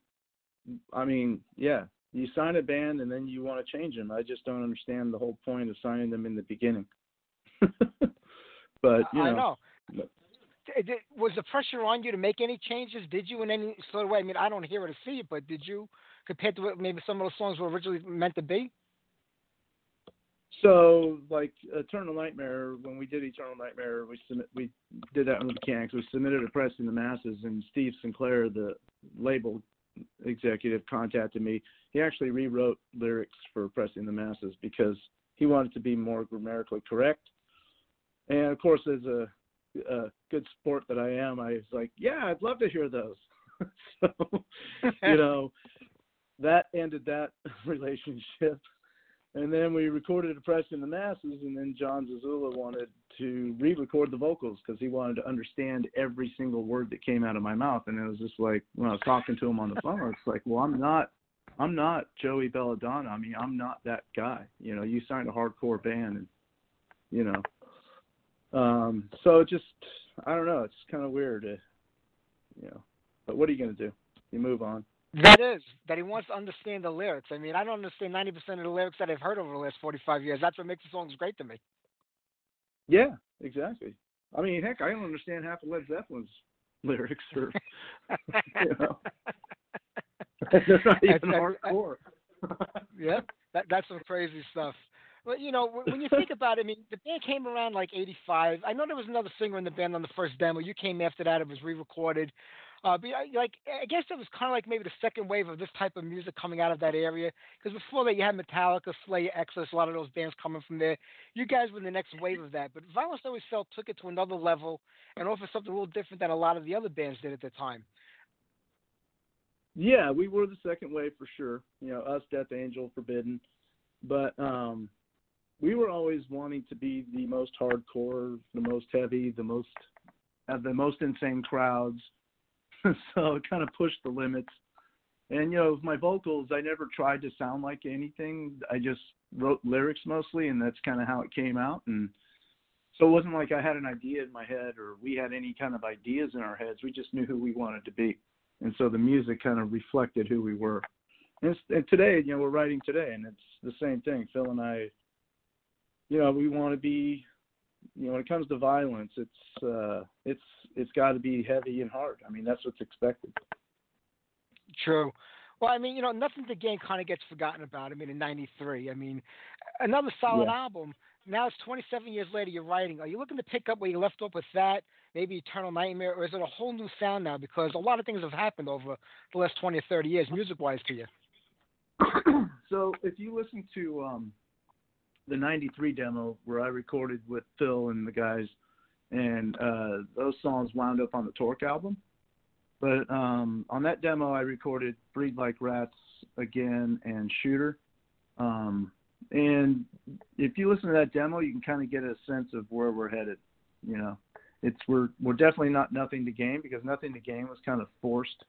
I mean, yeah, you sign a band and then you want to change them. I just don't understand the whole point of signing them in the beginning. but you I know, know. it- it- was the pressure on you to make any changes? Did you in any sort of way? I mean, I don't hear it or see it, but did you compared to what maybe some of those songs were originally meant to be? So like Eternal Nightmare, when we did Eternal Nightmare, we submit, we did that on the mechanics. We submitted Oppressing the Masses, and Steve Sinclair, the label executive, contacted me. He actually rewrote lyrics for Pressing the Masses because he wanted to be more grammatically correct. And of course, as a, a good sport that I am, I was like, yeah, I'd love to hear those. so, you know, that ended that relationship. And then we recorded Depressed in the Masses, and then Jon Zazula wanted to re-record the vocals because he wanted to understand every single word that came out of my mouth. And it was just like when I was talking to him on the phone, it's like, well, I'm not, I'm not Joey Belladonna. I mean, I'm not that guy. You know, you signed a hardcore band, and you know, um, so just, I don't know. It's kind of weird, to, you know. But what are you gonna do? You move on. That is that he wants to understand the lyrics. I mean, I don't understand ninety percent of the lyrics that I've heard over the last forty-five years. That's what makes the songs great to me. Yeah, exactly. I mean, heck, I don't understand half of Led Zeppelin's lyrics, or you know, they're not even hardcore. yeah, that that's some crazy stuff. Well, you know, when- when you think about it, I mean, the band came around like '85. I know there was another singer in the band on the first demo. You came after that; it was re-recorded. Uh, but I- like, I guess it was kind of like maybe the second wave of this type of music coming out of that area. Because before that, you had Metallica, Slayer, Exodus, a lot of those bands coming from there. You guys were the next wave of that. But Vio-lence Always Felt took it to another level and offered something a little different than a lot of the other bands did at the time. Yeah, we were the second wave for sure. You know, us, Death Angel, Forbidden, but um, we were always wanting to be the most hardcore, the most heavy, the most have the most insane crowds. so it kind of pushed the limits. And you know, with my vocals, I never tried to sound like anything. I just wrote lyrics mostly, and that's kind of how it came out. And so it wasn't like I had an idea in my head or we had any kind of ideas in our heads. We just knew who we wanted to be and so the music kind of reflected who we were. And, and today, you know, we're writing today, and it's the same thing. Phil and I, you know, we want to be, you know, when it comes to Vio-lence, it's uh, it's it's got to be heavy and hard. I mean, that's what's expected. True. Well, I mean, you know, nothing to gain kind of gets forgotten about. I mean, in '93, I mean, another solid Yeah. album. Now it's 27 years later. You're writing. Are you looking to pick up where you left off with that? Maybe Eternal Nightmare, or is it a whole new sound now? Because a lot of things have happened over the last 20 or 30 years, music-wise, to you. so if you listen to um, the '93 demo where I recorded with Phil and the guys, and uh, those songs wound up on the Torque album. But um, on that demo, I recorded "Breed Like Rats" again and "Shooter." Um, and if you listen to that demo, you can kind of get a sense of where we're headed. You know, it's we're we're definitely not nothing to gain because nothing to gain was kind of forced.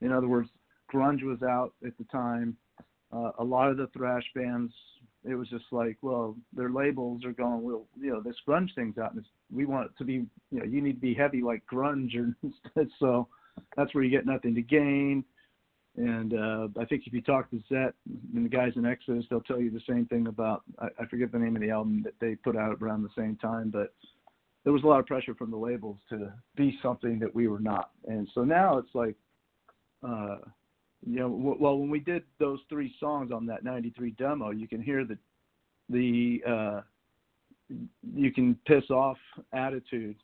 In other words, grunge was out at the time. Uh, a lot of the thrash bands, it was just like, well, their labels are going, well, you know, this grunge thing's out, and we want it to be, you know, you need to be heavy like grunge, or so that's where you get nothing to gain. And uh, I think if you talk to Zet and the guys in Exodus, they'll tell you the same thing about I, I forget the name of the album that they put out around the same time, but there was a lot of pressure from the labels to be something that we were not. And so now it's like, uh, you know, w- well, when we did those three songs on that '93 demo, you can hear the the uh, you can piss off attitude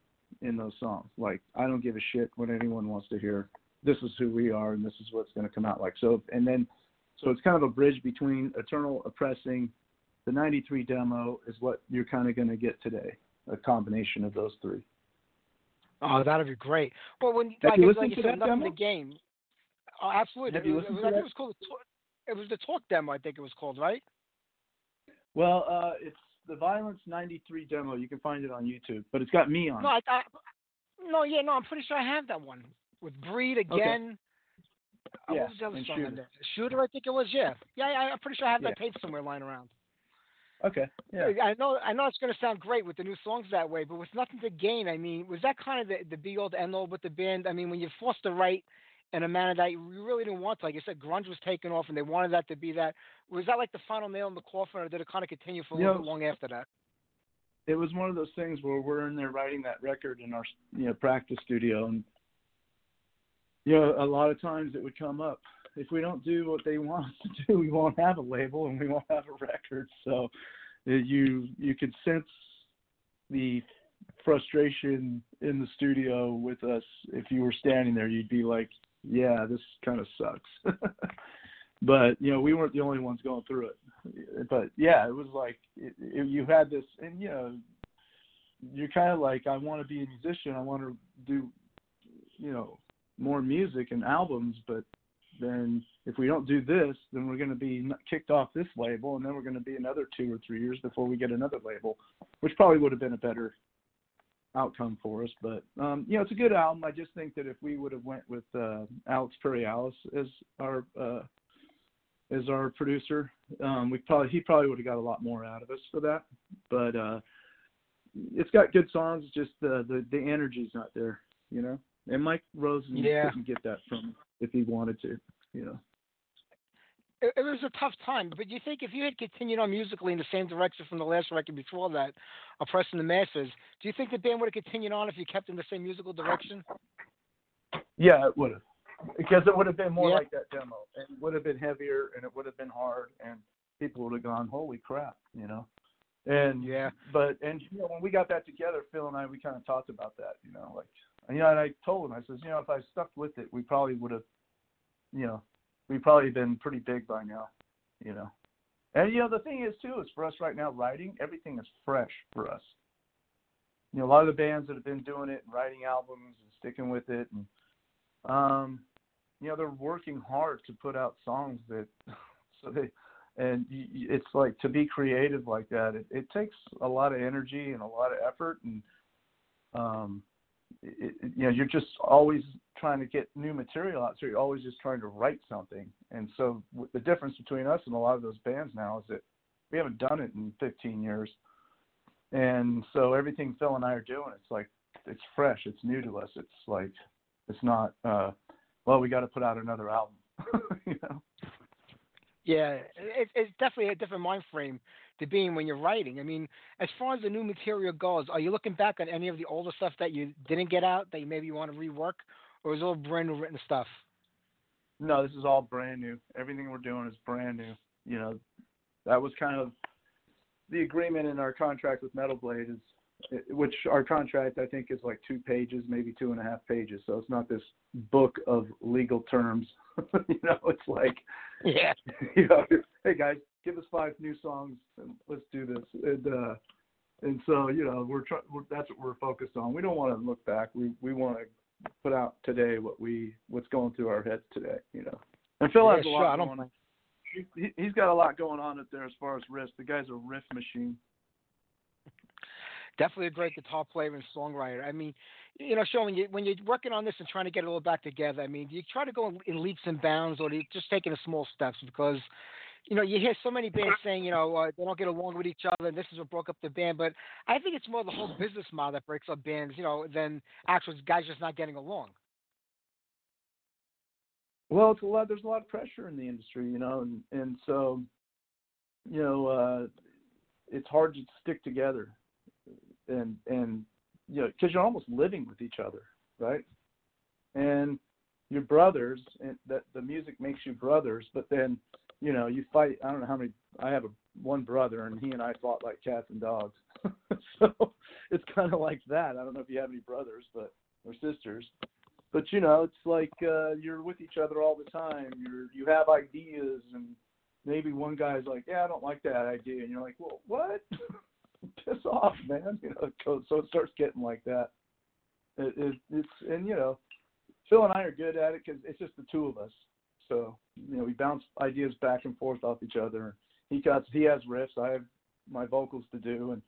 in those songs. Like, I don't give a shit what anyone wants to hear. This is who we are, and this is what's going to come out like. So, and then, so it's kind of a bridge between Eternal Oppressing, the '93 demo is what you're kind of going to get today. A combination of those three. Oh, that'd be great. Well, when Have like, you listened like to you said, that nothing demo? to gain. Oh, absolutely. It was- it was, I think it was called the Talk- it was the Talk demo. I think it was called, right? Well, uh, it's the Vio-lence '93 demo. You can find it on YouTube, but it's got me on. No. I, I no, yeah, no. I'm pretty sure I have that one with Breed again. Uh, Yeah, what was the other and song Shooter. on there? Shooter, I think it was. Yeah, yeah. I, I'm pretty sure I have that Yeah. tape somewhere lying around. Okay. Yeah. I know, I know it's going to sound great with the new songs that way, but with nothing to gain, I mean, was that kind of the, the be all to end all with the band? I mean, when you're forced to write in a manner that you really didn't want to, like you said, grunge was taken off, and they wanted that to be that. Was that like the final nail in the coffin, or did it kind of continue for a You little know, bit long after that? it was one of those things where we're in there writing that record in our you know practice studio and you know a lot of times it would come up if we don't do what they want us to do we won't have a label and we won't have a record so uh, you you could sense the frustration in the studio with us if you were standing there you'd be like yeah this kind of sucks. But you know we weren't the only ones going through it. But yeah it was like it, it, you had this and you know you're kind of like i want to be a musician. I want to do you know more music and albums. But then if we don't do this then we're going to be kicked off this label and then we're going to be another two or three years before we get another label which probably would have been a better outcome for us but um you know it's a good album i just think that if we would have went with uh alex Alice as our uh as our producer. Um, we probably he probably would have got a lot more out of us for that, but uh, it's got good songs. Just the the the energy's not there, you know. And Mike Rosen yeah. couldn't get that from if he wanted to, you know. It, it was a tough time, but do you think if you had continued on musically in the same direction from the last record before that, oppressing the masses, do you think the band would have continued on if you kept in the same musical direction? Yeah, it would have because it would have been more yeah. like that demo. It would have been heavier and it would have been hard, and people would have gone, "Holy crap!" You know. And yeah, but and you know when we got that together, Phil and I we kind of talked about that. You know, like you know, and I told him I says, you know, if I stuck with it, we probably would have, you know, we probably been pretty big by now. You know. And you know the thing is too is for us right now writing everything is fresh for us. You know a lot of the bands that have been doing it and writing albums and sticking with it and um you know they're working hard to put out songs that so they and it's like to be creative like that it, it takes a lot of energy and a lot of effort and um it, you know you're just always trying to get new material out so you're always just trying to write something and so the difference between us and a lot of those bands now is that we haven't done it in 15 years and so everything phil and i are doing it's like it's fresh it's new to us it's like it's not uh well, we got to put out another album. you know. Yeah, it, it's definitely a different mind frame to being when you're writing. I mean, as far as the new material goes, are you looking back on any of the older stuff that you didn't get out that you maybe you want to rework, or is it all brand new written stuff? No, this is all brand new. Everything we're doing is brand new. You know, that was kind of the agreement in our contract with Metal Blade is which our contract I think is like two pages, maybe two and a half pages. So it's not this book of legal terms. you know, it's like, yeah, you know, hey guys, give us five new songs and let's do this. And uh, and so you know, we're trying. That's what we're focused on. We don't want to look back. We we want to put out today what we what's going through our heads today. You know, and Phil yeah, has a sure, lot going on. He, he's got a lot going on up there as far as riff. The guy's a riff machine definitely a great guitar player and songwriter. I mean, you know, Sean, when you when you're working on this and trying to get it all back together, I mean, do you try to go in leaps and bounds, or do you just taking the small steps? Because you know, you hear so many bands saying, you know, uh, they don't get along with each other, and this is what broke up the band. But I think it's more the whole business model that breaks up bands, you know, than actual guys just not getting along. Well, it's a lot. There's a lot of pressure in the industry, you know, and and so, you know, uh, it's hard to stick together and and you know because you're almost living with each other, right? And your brothers, and that the music makes you brothers, but then you know you fight. I don't know how many. I have a one brother, and he and I fought like cats and dogs. so it's kind of like that. I don't know if you have any brothers, but or sisters, but you know it's like uh, you're with each other all the time. You're you have ideas and maybe one guy's like, yeah, I don't like that idea, and you're like, well, what? piss off, man. You know, so it starts getting like that. It, it, it's and you know, Phil and I are good at it because it's just the two of us. So you know, we bounce ideas back and forth off each other. He got he has riffs. I have my vocals to do, and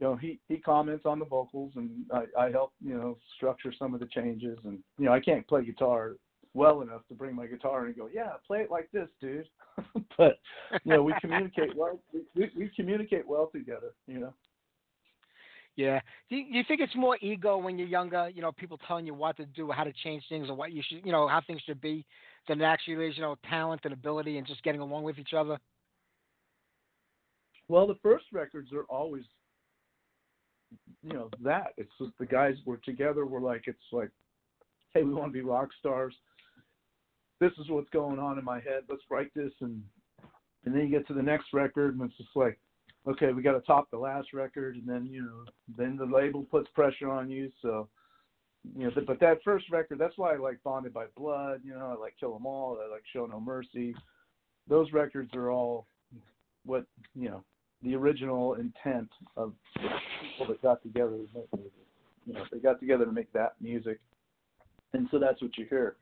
you know, he he comments on the vocals, and I I help you know structure some of the changes. And you know, I can't play guitar well enough to bring my guitar and go, yeah, play it like this, dude. but you know, we communicate well. We, we communicate well together. You know. Yeah. Do you, do you think it's more ego when you're younger? You know, people telling you what to do, how to change things, or what you should, you know, how things should be, than actually you know, talent and ability and just getting along with each other. Well, the first records are always you know that. It's just the guys were together. We're like, it's like, hey, we want to be rock stars. This is what's going on in my head. Let's write this, and and then you get to the next record, and it's just like, okay, we got to top the last record, and then you know, then the label puts pressure on you. So, you know, but that first record, that's why I like Bonded by Blood. You know, I like Kill 'Em All. I like Show No Mercy. Those records are all what you know the original intent of people that got together to make music. You know, they got together to make that music, and so that's what you hear.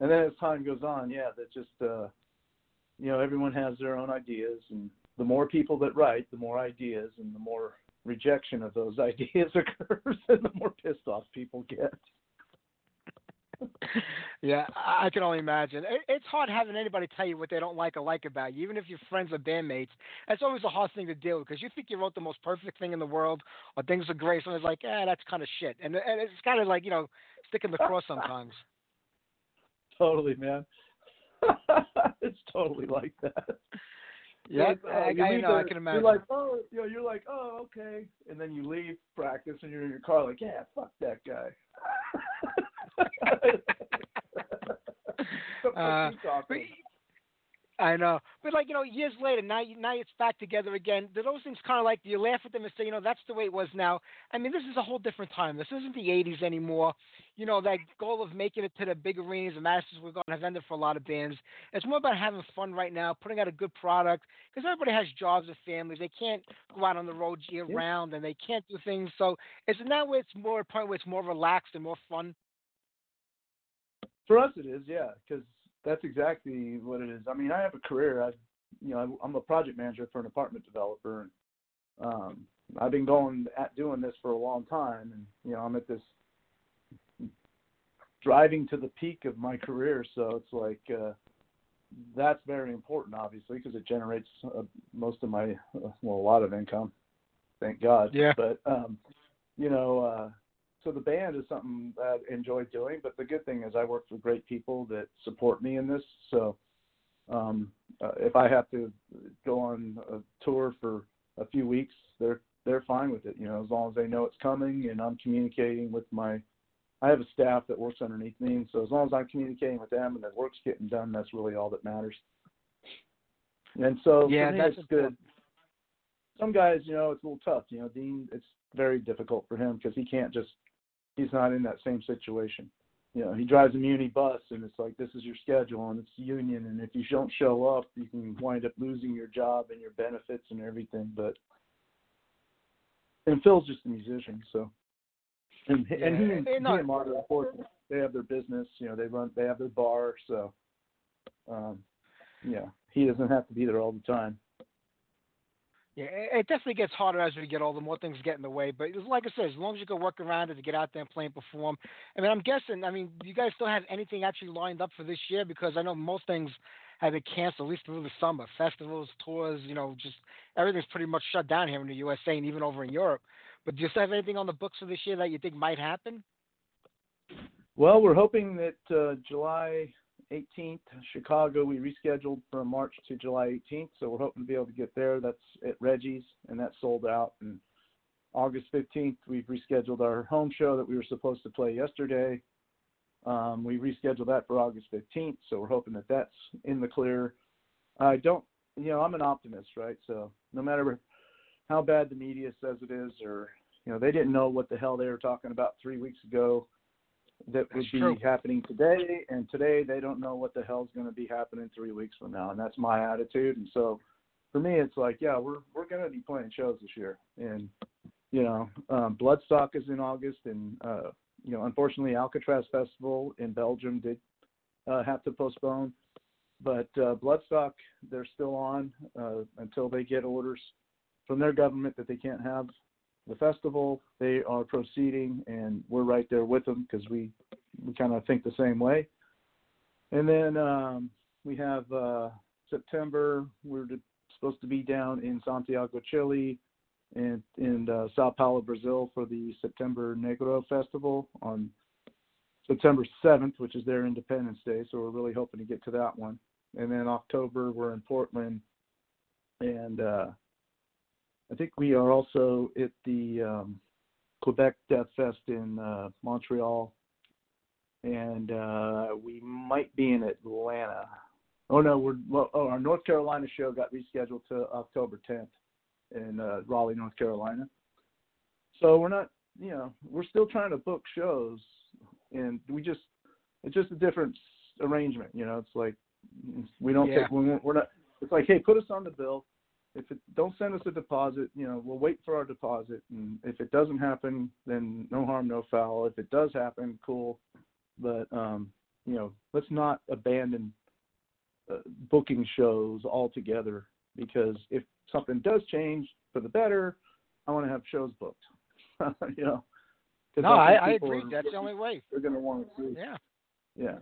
And then as time goes on, yeah, that just uh, you know everyone has their own ideas, and the more people that write, the more ideas, and the more rejection of those ideas occurs, and the more pissed off people get. yeah, I can only imagine. It's hard having anybody tell you what they don't like or like about you, even if you're friends or bandmates. That's always a hard thing to deal with because you think you wrote the most perfect thing in the world, or things are great. Someone's like, "eh, that's kind of shit," and, and it's kind of like you know, sticking the cross sometimes. totally, man. it's totally like that. Yeah, uh, I, I know. I can imagine. You're like, oh, you know, you're like, oh, okay, and then you leave practice, and you're in your car, like, yeah, fuck that guy. The Uh, you talking but- about? I know, uh, but like you know, years later, now now it's back together again. Do those things kind of like you laugh at them and say, you know, that's the way it was now? I mean, this is a whole different time. This isn't the '80s anymore. You know, that goal of making it to the big arenas and Madison Square Garden have ended for a lot of bands. It's more about having fun right now, putting out a good product because everybody has jobs and families. They can't go out on the road year Yeah. round and they can't do things. So it's that where it's more a point where it's more relaxed and more fun? For us, it is, yeah, because that's exactly what it is. I mean, I have a career. I, you know, I'm a project manager for an apartment developer, and um, I've been going at doing this for a long time, and you know, I'm at this driving to the peak of my career. So it's like uh, that's very important, obviously, because it generates uh, most of my, uh, well, a lot of income. Thank God. Yeah. But um, you know, uh, so the band is something that I enjoy doing. But the good thing is I work with great people that support me in this. So um, uh, if I have to go on a tour for a few weeks, they're they're fine with it. You know, as long as they know it's coming and I'm communicating with my. I have a staff that works underneath me, and so as long as I'm communicating with them and the work's getting done, that's really all that matters. And so Yeah, that's it's good. Some guys, you know, it's a little tough. You know, Deen, it's very difficult for him because he can't just. He's not in that same situation. You know, he drives a muni bus, and it's like this is your schedule, and it's union, and if you don't show up, you can wind up losing your job and your benefits and everything. But and Phil's just a musician, so and and he, Yeah, and, he and Marta, of course, they have their business. You know, they run, they have their bar, so um, yeah, he doesn't have to be there all the time. Yeah, it it definitely gets harder as we get older. More things get in the way, but like I said, as long as you can work around it to get out there and play and perform. I mean, I'm guessing. I mean, do you guys still have anything actually lined up for this year? Because I know most things have been canceled at least through the summer. Festivals, tours, you know, just everything's pretty much shut down here in the USA and even over in Europe. But do you still have anything on the books for this year that you think might happen? Well, we're hoping that uh, July 18th, Chicago, we rescheduled from March to July 18th, so we're hoping to be able to get there. That's at Reggie's, and that's sold out. And August 15th, we've rescheduled our home show that we were supposed to play yesterday. Um, we rescheduled that for August 15th, so we're hoping that that's in the clear. I don't, you know, I'm an optimist, right? So no matter how bad the media says it is, or you know, they didn't know what the hell they were talking about three weeks ago that would be true. happening today, and today they don't know what the hell's going to be happening three weeks from now, and that's my attitude. And so, for me, it's like, yeah, we're we're going to be playing shows this year, and you know, um, Bloodstock is in August, and uh, you know, unfortunately, Alcatraz Festival in Belgium did uh, have to postpone, but uh, Bloodstock they're still on uh, until they get orders from their government that they can't have the festival. They are proceeding, and we're right there with them because we we kind of think the same way. And then um, we have uh, September. We're supposed to be down in Santiago, Chile, and in uh, Sao Paulo, Brazil, for the September Negro Festival on September 7th, which is their Independence Day. So we're really hoping to get to that one. And then October, we're in Portland, and uh, I think we are also at the um, Quebec Death Fest in uh, Montreal, and uh, we might be in Atlanta. Oh no, we're well. Oh, our North Carolina show got rescheduled to October 10th in uh, Raleigh, North Carolina. So we're not, you know, we're still trying to book shows, and we just it's just a different arrangement. You know, it's like we don't Yeah. take we're not. It's like, hey, put us on the bill. If it don't send us a deposit, you know, we'll wait for our deposit, and if it doesn't happen, then no harm, no foul. If it does happen, cool. But um, you know, let's not abandon uh, booking shows altogether because if something does change for the better, I want to have shows booked. you know, No, I, think I agree. are- That's the only way. They're going to want to see. Yeah. Yeah.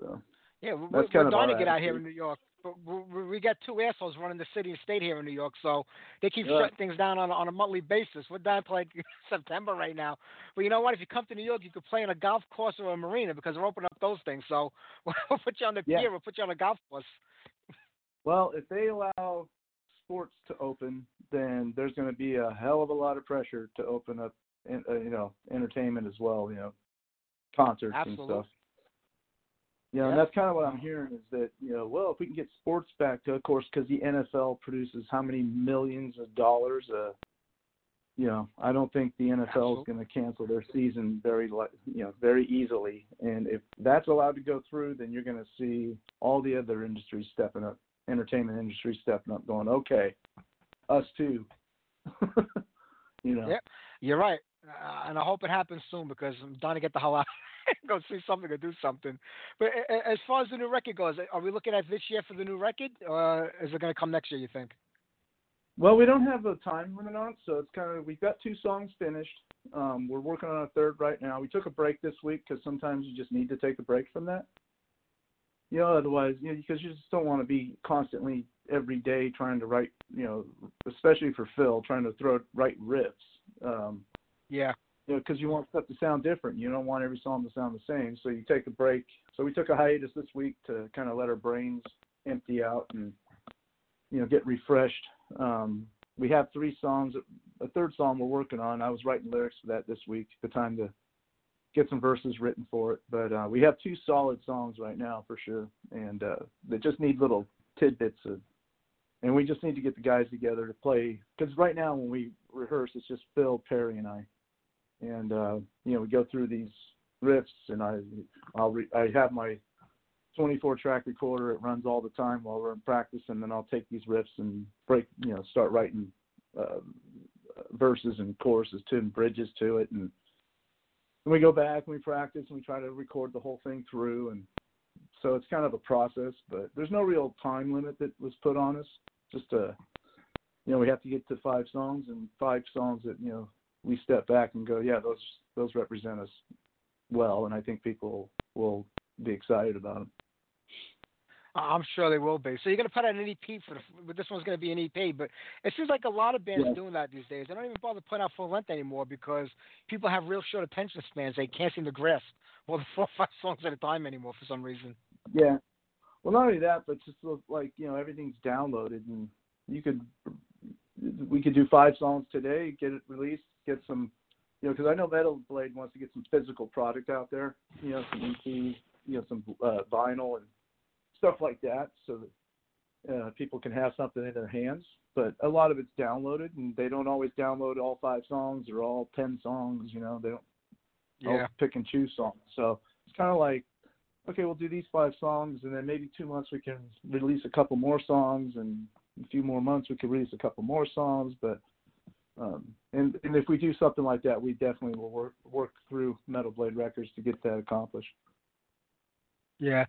So. Yeah, we're, we're dying to get out here in. New York. But we, we got two assholes running the city and state here in New York, so they keep Yeah. shutting things down on a, on a monthly basis. We're down to like September right now. But you know what? If you come to New York, you could play on a golf course or a marina because they're opening up those things. So we'll put you on the Yeah. pier. We'll put you on a golf course. Well, if they allow sports to open, then there's going to be a hell of a lot of pressure to open up, uh, you know, entertainment as well. You know, concerts Absolutely. and stuff. You know, and that's kind of what I'm hearing is that you know, well, if we can get sports back, to of course, because the NFL produces how many millions of dollars. Uh, you know, I don't think the NFL is going to cancel their season very, you know, very easily. And if that's allowed to go through, then you're going to see all the other industries stepping up, entertainment industry stepping up, going, okay, us too. you know. Yep, you're right. Uh, and I hope it happens soon because I'm dying to get the hell out. Go see something or do something. But as far as the new record goes, are we looking at this year for the new record, or is it going to come next year? You think? Well, we don't have a time limit on it, so it's kind of we've got two songs finished. Um, we're working on a third right now. We took a break this week because sometimes you just need to take a break from that. You know, otherwise, you know, because you just don't want to be constantly every day trying to write. You know, especially for Phil, trying to throw write riffs. Um, Yeah. You know, because you want stuff to sound different. You don't want every song to sound the same. So you take a break. So we took a hiatus this week to kind of let our brains empty out and you know get refreshed. Um, we have three songs. A third song we're working on. I was writing lyrics for that this week. The time to get some verses written for it. But uh, we have two solid songs right now for sure, and uh, they just need little tidbits of. And we just need to get the guys together to play because right now when we rehearse, it's just Phil, Perry, and I and uh, you know we go through these riffs, and I I'll re- I have my 24 track recorder. It runs all the time while we're in practice, and then I'll take these riffs and break you know start writing uh, verses and choruses to and bridges to it, and then we go back and we practice and we try to record the whole thing through, and so it's kind of a process, but there's no real time limit that was put on us. Just a you know we have to get to five songs and five songs that you know we step back and go, yeah, those those represent us well, and I think people will be excited about them. I'm sure they will be. So you're going to put out an EP for the, this one's going to be an EP. But it seems like a lot of bands Yeah. are doing that these days. They don't even bother putting out full length anymore because people have real short attention spans. They can't seem to grasp more than four or five songs at a time anymore for some reason. Yeah. Well, not only that, but just like you know everything's downloaded, and you could we could do five songs today, get it released, get some, you know, because I know Metal Blade wants to get some physical product out there, you know, some EPs, you know, some uh, vinyl and stuff like that, so that uh, people can have something in their hands. But a lot of it's downloaded, and they don't always download all five songs or all ten songs. You know, they don't Yeah. Pick and choose songs. So it's kind of like, okay, we'll do these five songs, and then maybe two months we can release a couple more songs, and a few more months we can release a couple more songs. But um, and and if we do something like that, we definitely will work work through Metal Blade Records to get that accomplished. Yeah,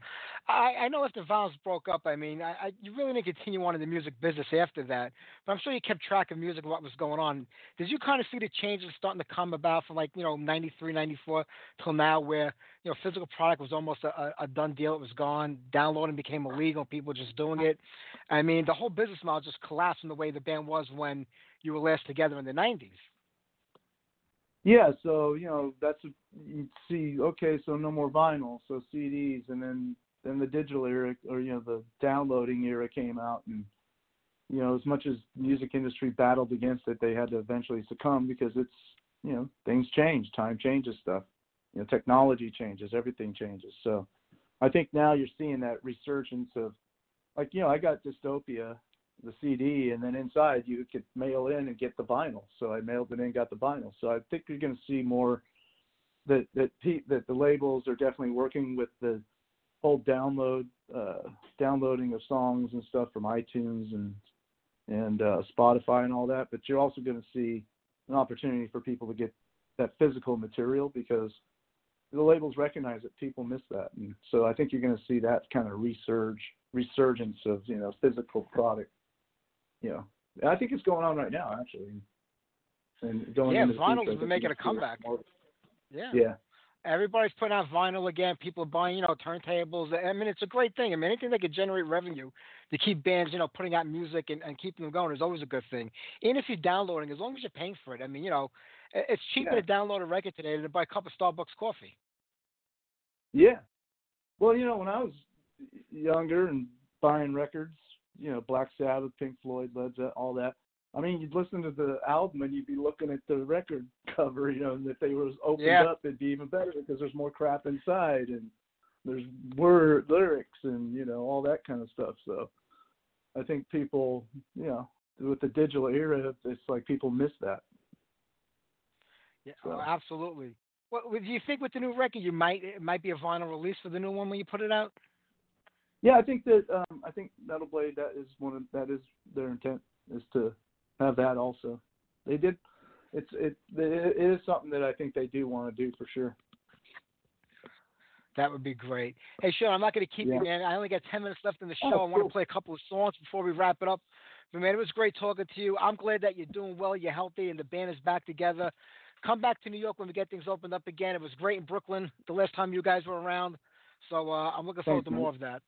I, I know after Vio-lence broke up, I mean, I, I you really didn't continue on in the music business after that. But I'm sure you kept track of music, what was going on. Did you kind of see the changes starting to come about from like you know '93, '94 till now, where you know physical product was almost a- a done deal? It was gone. Downloading became illegal. People just doing it. I mean, the whole business model just collapsed in the way the band was when you were last together in the '90s. Yeah, so you know that's you see. Okay, so no more vinyl, so CDs, and then then the digital era or you know the downloading era came out, and you know, as much as music industry battled against it, they had to eventually succumb because it's, you know, things change, time changes stuff. You know, technology changes, everything changes. So I think now you're seeing that resurgence of like, you know, I got Dystopia, the CD, and then inside you could mail in and get the vinyl. So I mailed it in, got the vinyl. So I think you're going to see more that that that the labels are definitely working with the whole download uh, downloading of songs and stuff from iTunes and and uh, Spotify and all that. But you're also going to see an opportunity for people to get that physical material because the labels recognize that people miss that, and so I think you're going to see that kind of resurge resurgence of you know physical product. Know, I think it's going on right now actually. And going yeah, vinyl's future, been making a comeback. Yeah. Yeah. Everybody's putting out vinyl again. People are buying, you know, turntables. I mean, it's a great thing. I mean, anything that could generate revenue to keep bands, you know, putting out music and, and keeping them going is always a good thing. Even if you're downloading, as long as you're paying for it. I mean, you know, it's cheaper Yeah. to download a record today than to buy a cup of Starbucks coffee. Yeah. Well, you know, when I was younger and buying records, you know, Black Sabbath, Pink Floyd, Led Zeppelin, all that. I mean, you'd listen to the album and you'd be looking at the record cover, you know, and if they was opened Yeah. up, it'd be even better because there's more crap inside and there's word lyrics and you know all that kind of stuff. So I think people, you know, with the digital era, it's like people miss that. Yeah, So- oh, absolutely. What do you think with the new record? You might it might be a vinyl release for the new one when you put it out. Yeah, I think that um, I think Metal Blade that is one of that is their intent is to have that also. They did. It's it it is something that I think they do want to do for sure. That would be great. Hey, Sean, I'm not going to keep Yeah. you, man. I only got 10 minutes left in the Oh, show. I want cool. to play a couple of songs before we wrap it up. But, man, it was great talking to you. I'm glad that you're doing well, you're healthy, and the band is back together. Come back to New York when we get things opened up again. It was great in Brooklyn the last time you guys were around. So uh, I'm looking forward Thanks, to man. more of that.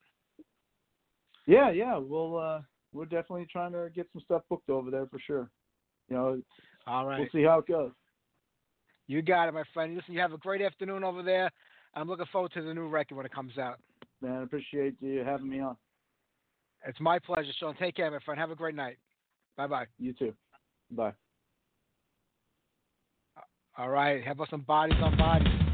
Yeah, yeah. We'll uh, we're definitely trying to get some stuff booked over there for sure. You know, All right. we'll see how it goes. You got it, my friend. Listen, you have a great afternoon over there. I'm looking forward to the new record when it comes out. Man, I appreciate you having me on. It's my pleasure, Sean. Take care, my friend. Have a great night. Bye bye. You too. Bye. All right. Have us some bodies on bodies.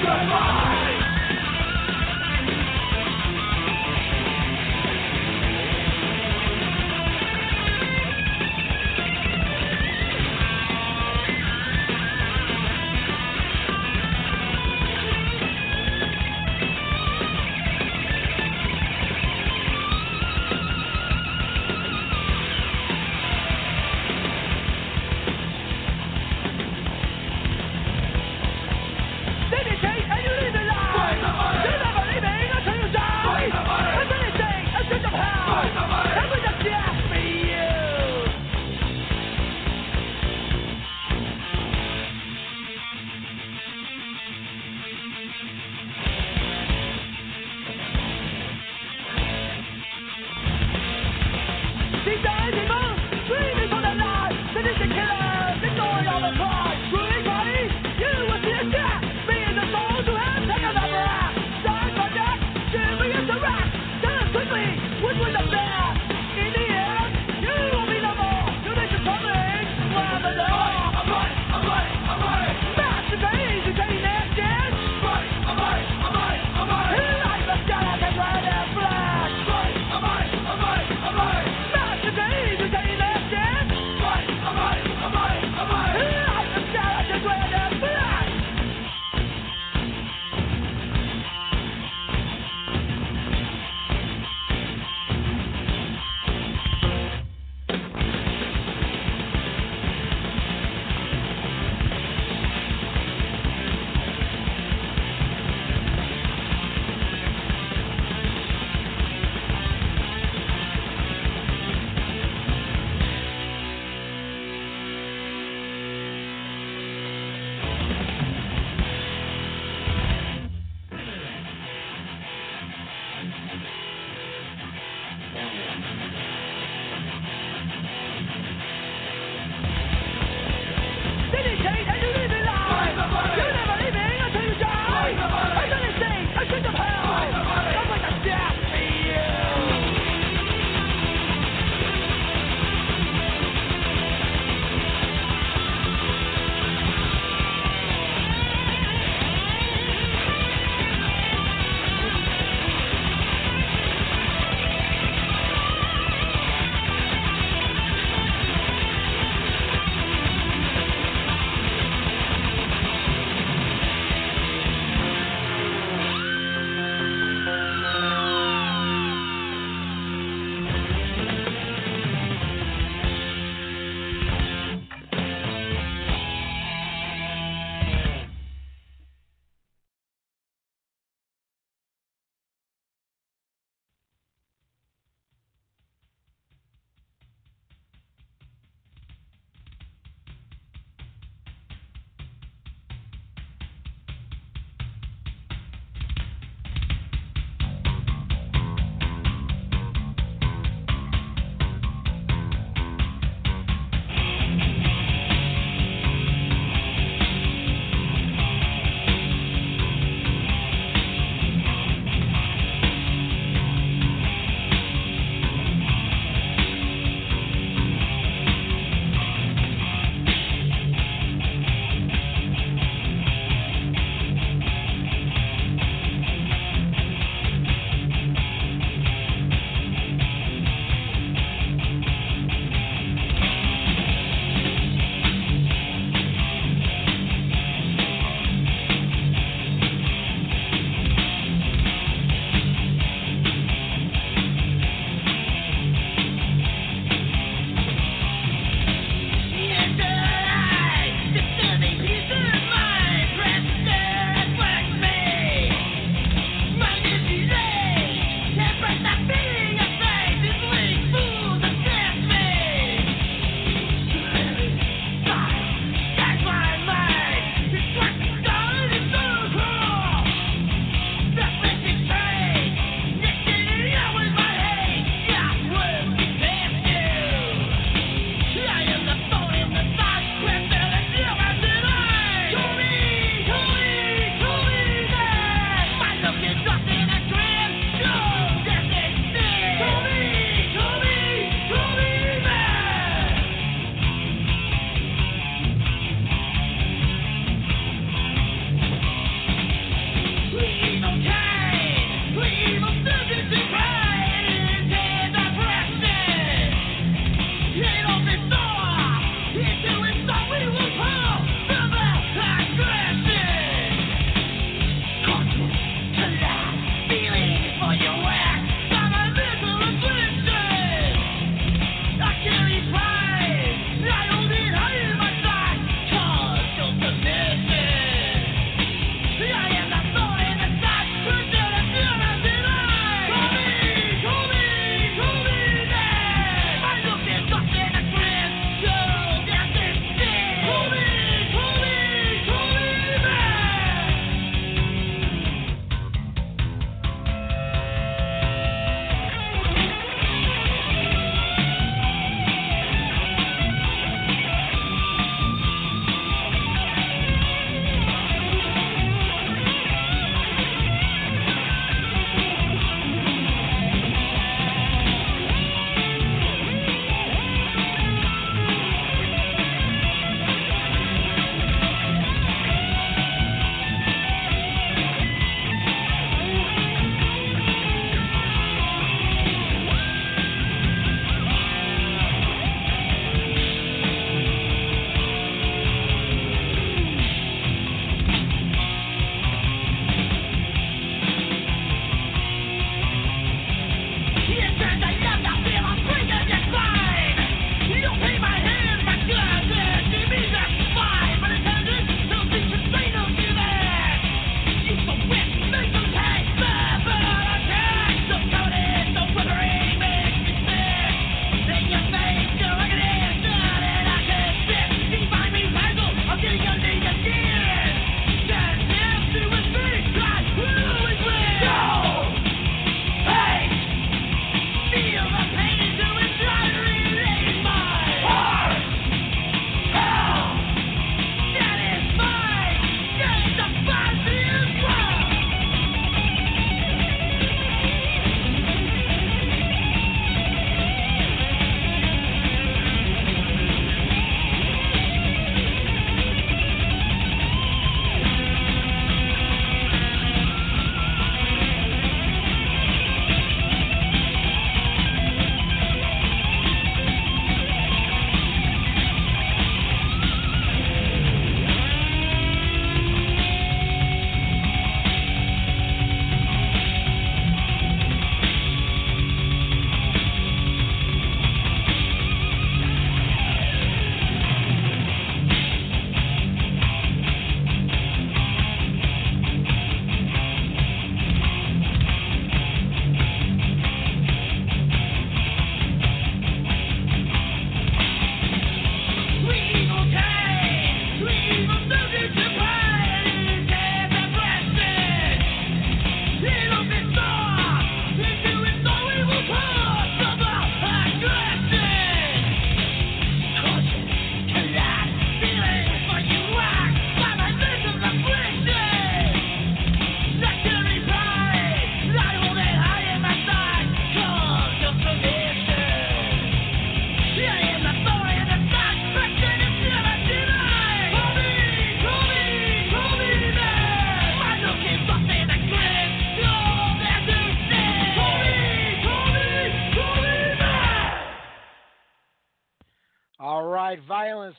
Goodbye.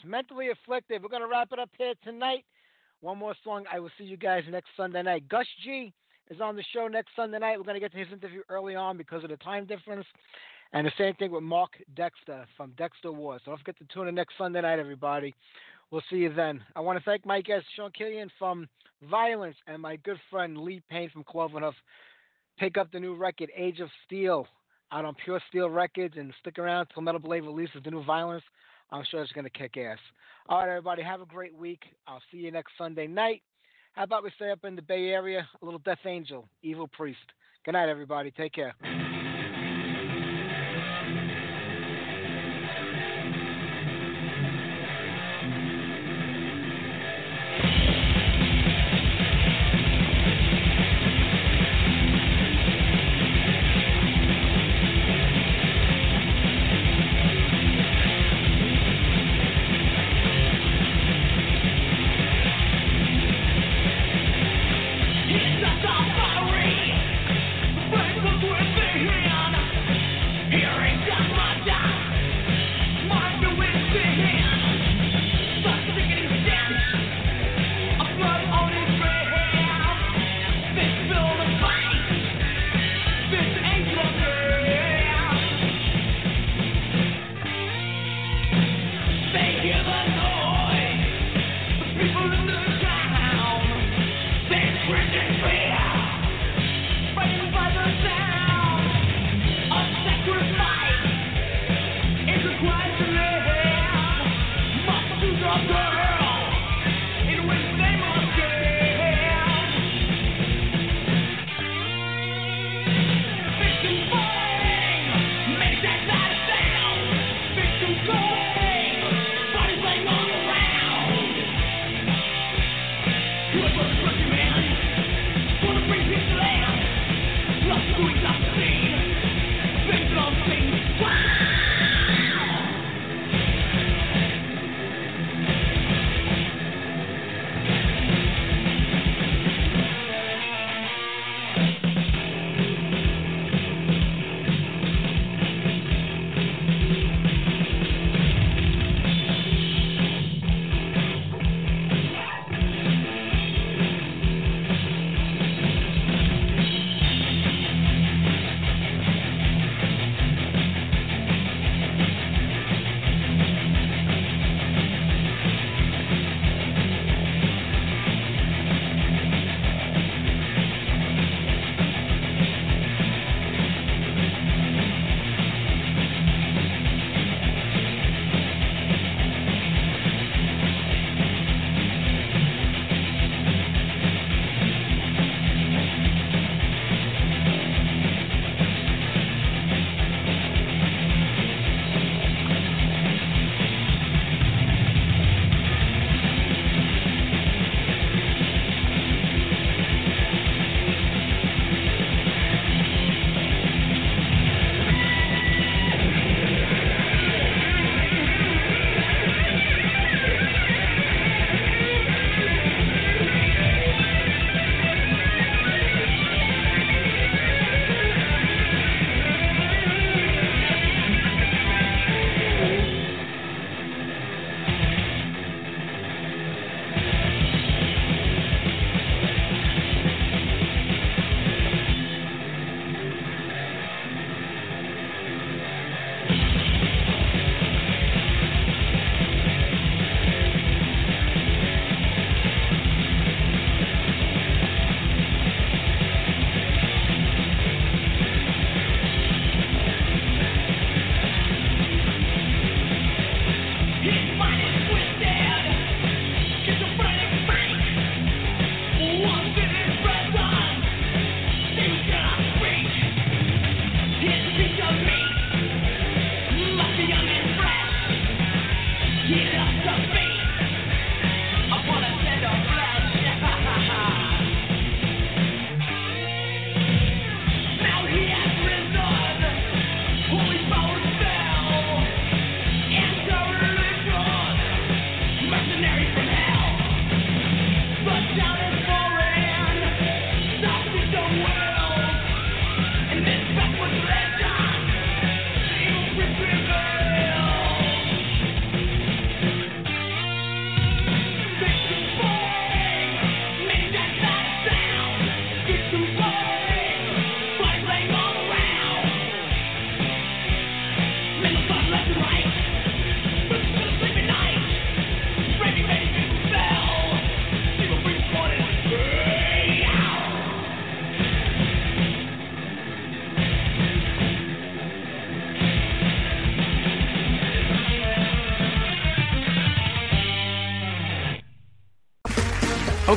Mentally Afflicted. We're going to wrap it up here tonight. One more song. I will see you guys next Sunday night. Gus G is on the show next Sunday night. We're going to get to his interview early on because of the time difference. And the same thing with Mark Dexter from Dexter Wars. So don't forget to tune in next Sunday night, everybody. We'll see you then. I want to thank my guest, Sean Killian from Vio-lence, and my good friend Lee Payne from Cloven Hoof. Pick up the new record, Age of Steel, out on Pure Steel Records, and stick around till Metal Blade releases the new Vio-lence. I'm sure it's going to kick ass. All right, everybody, have a great week. I'll see you next Sunday night. How about we stay up in the Bay Area? A little Death Angel, Evil Priest. Good night, everybody. Take care.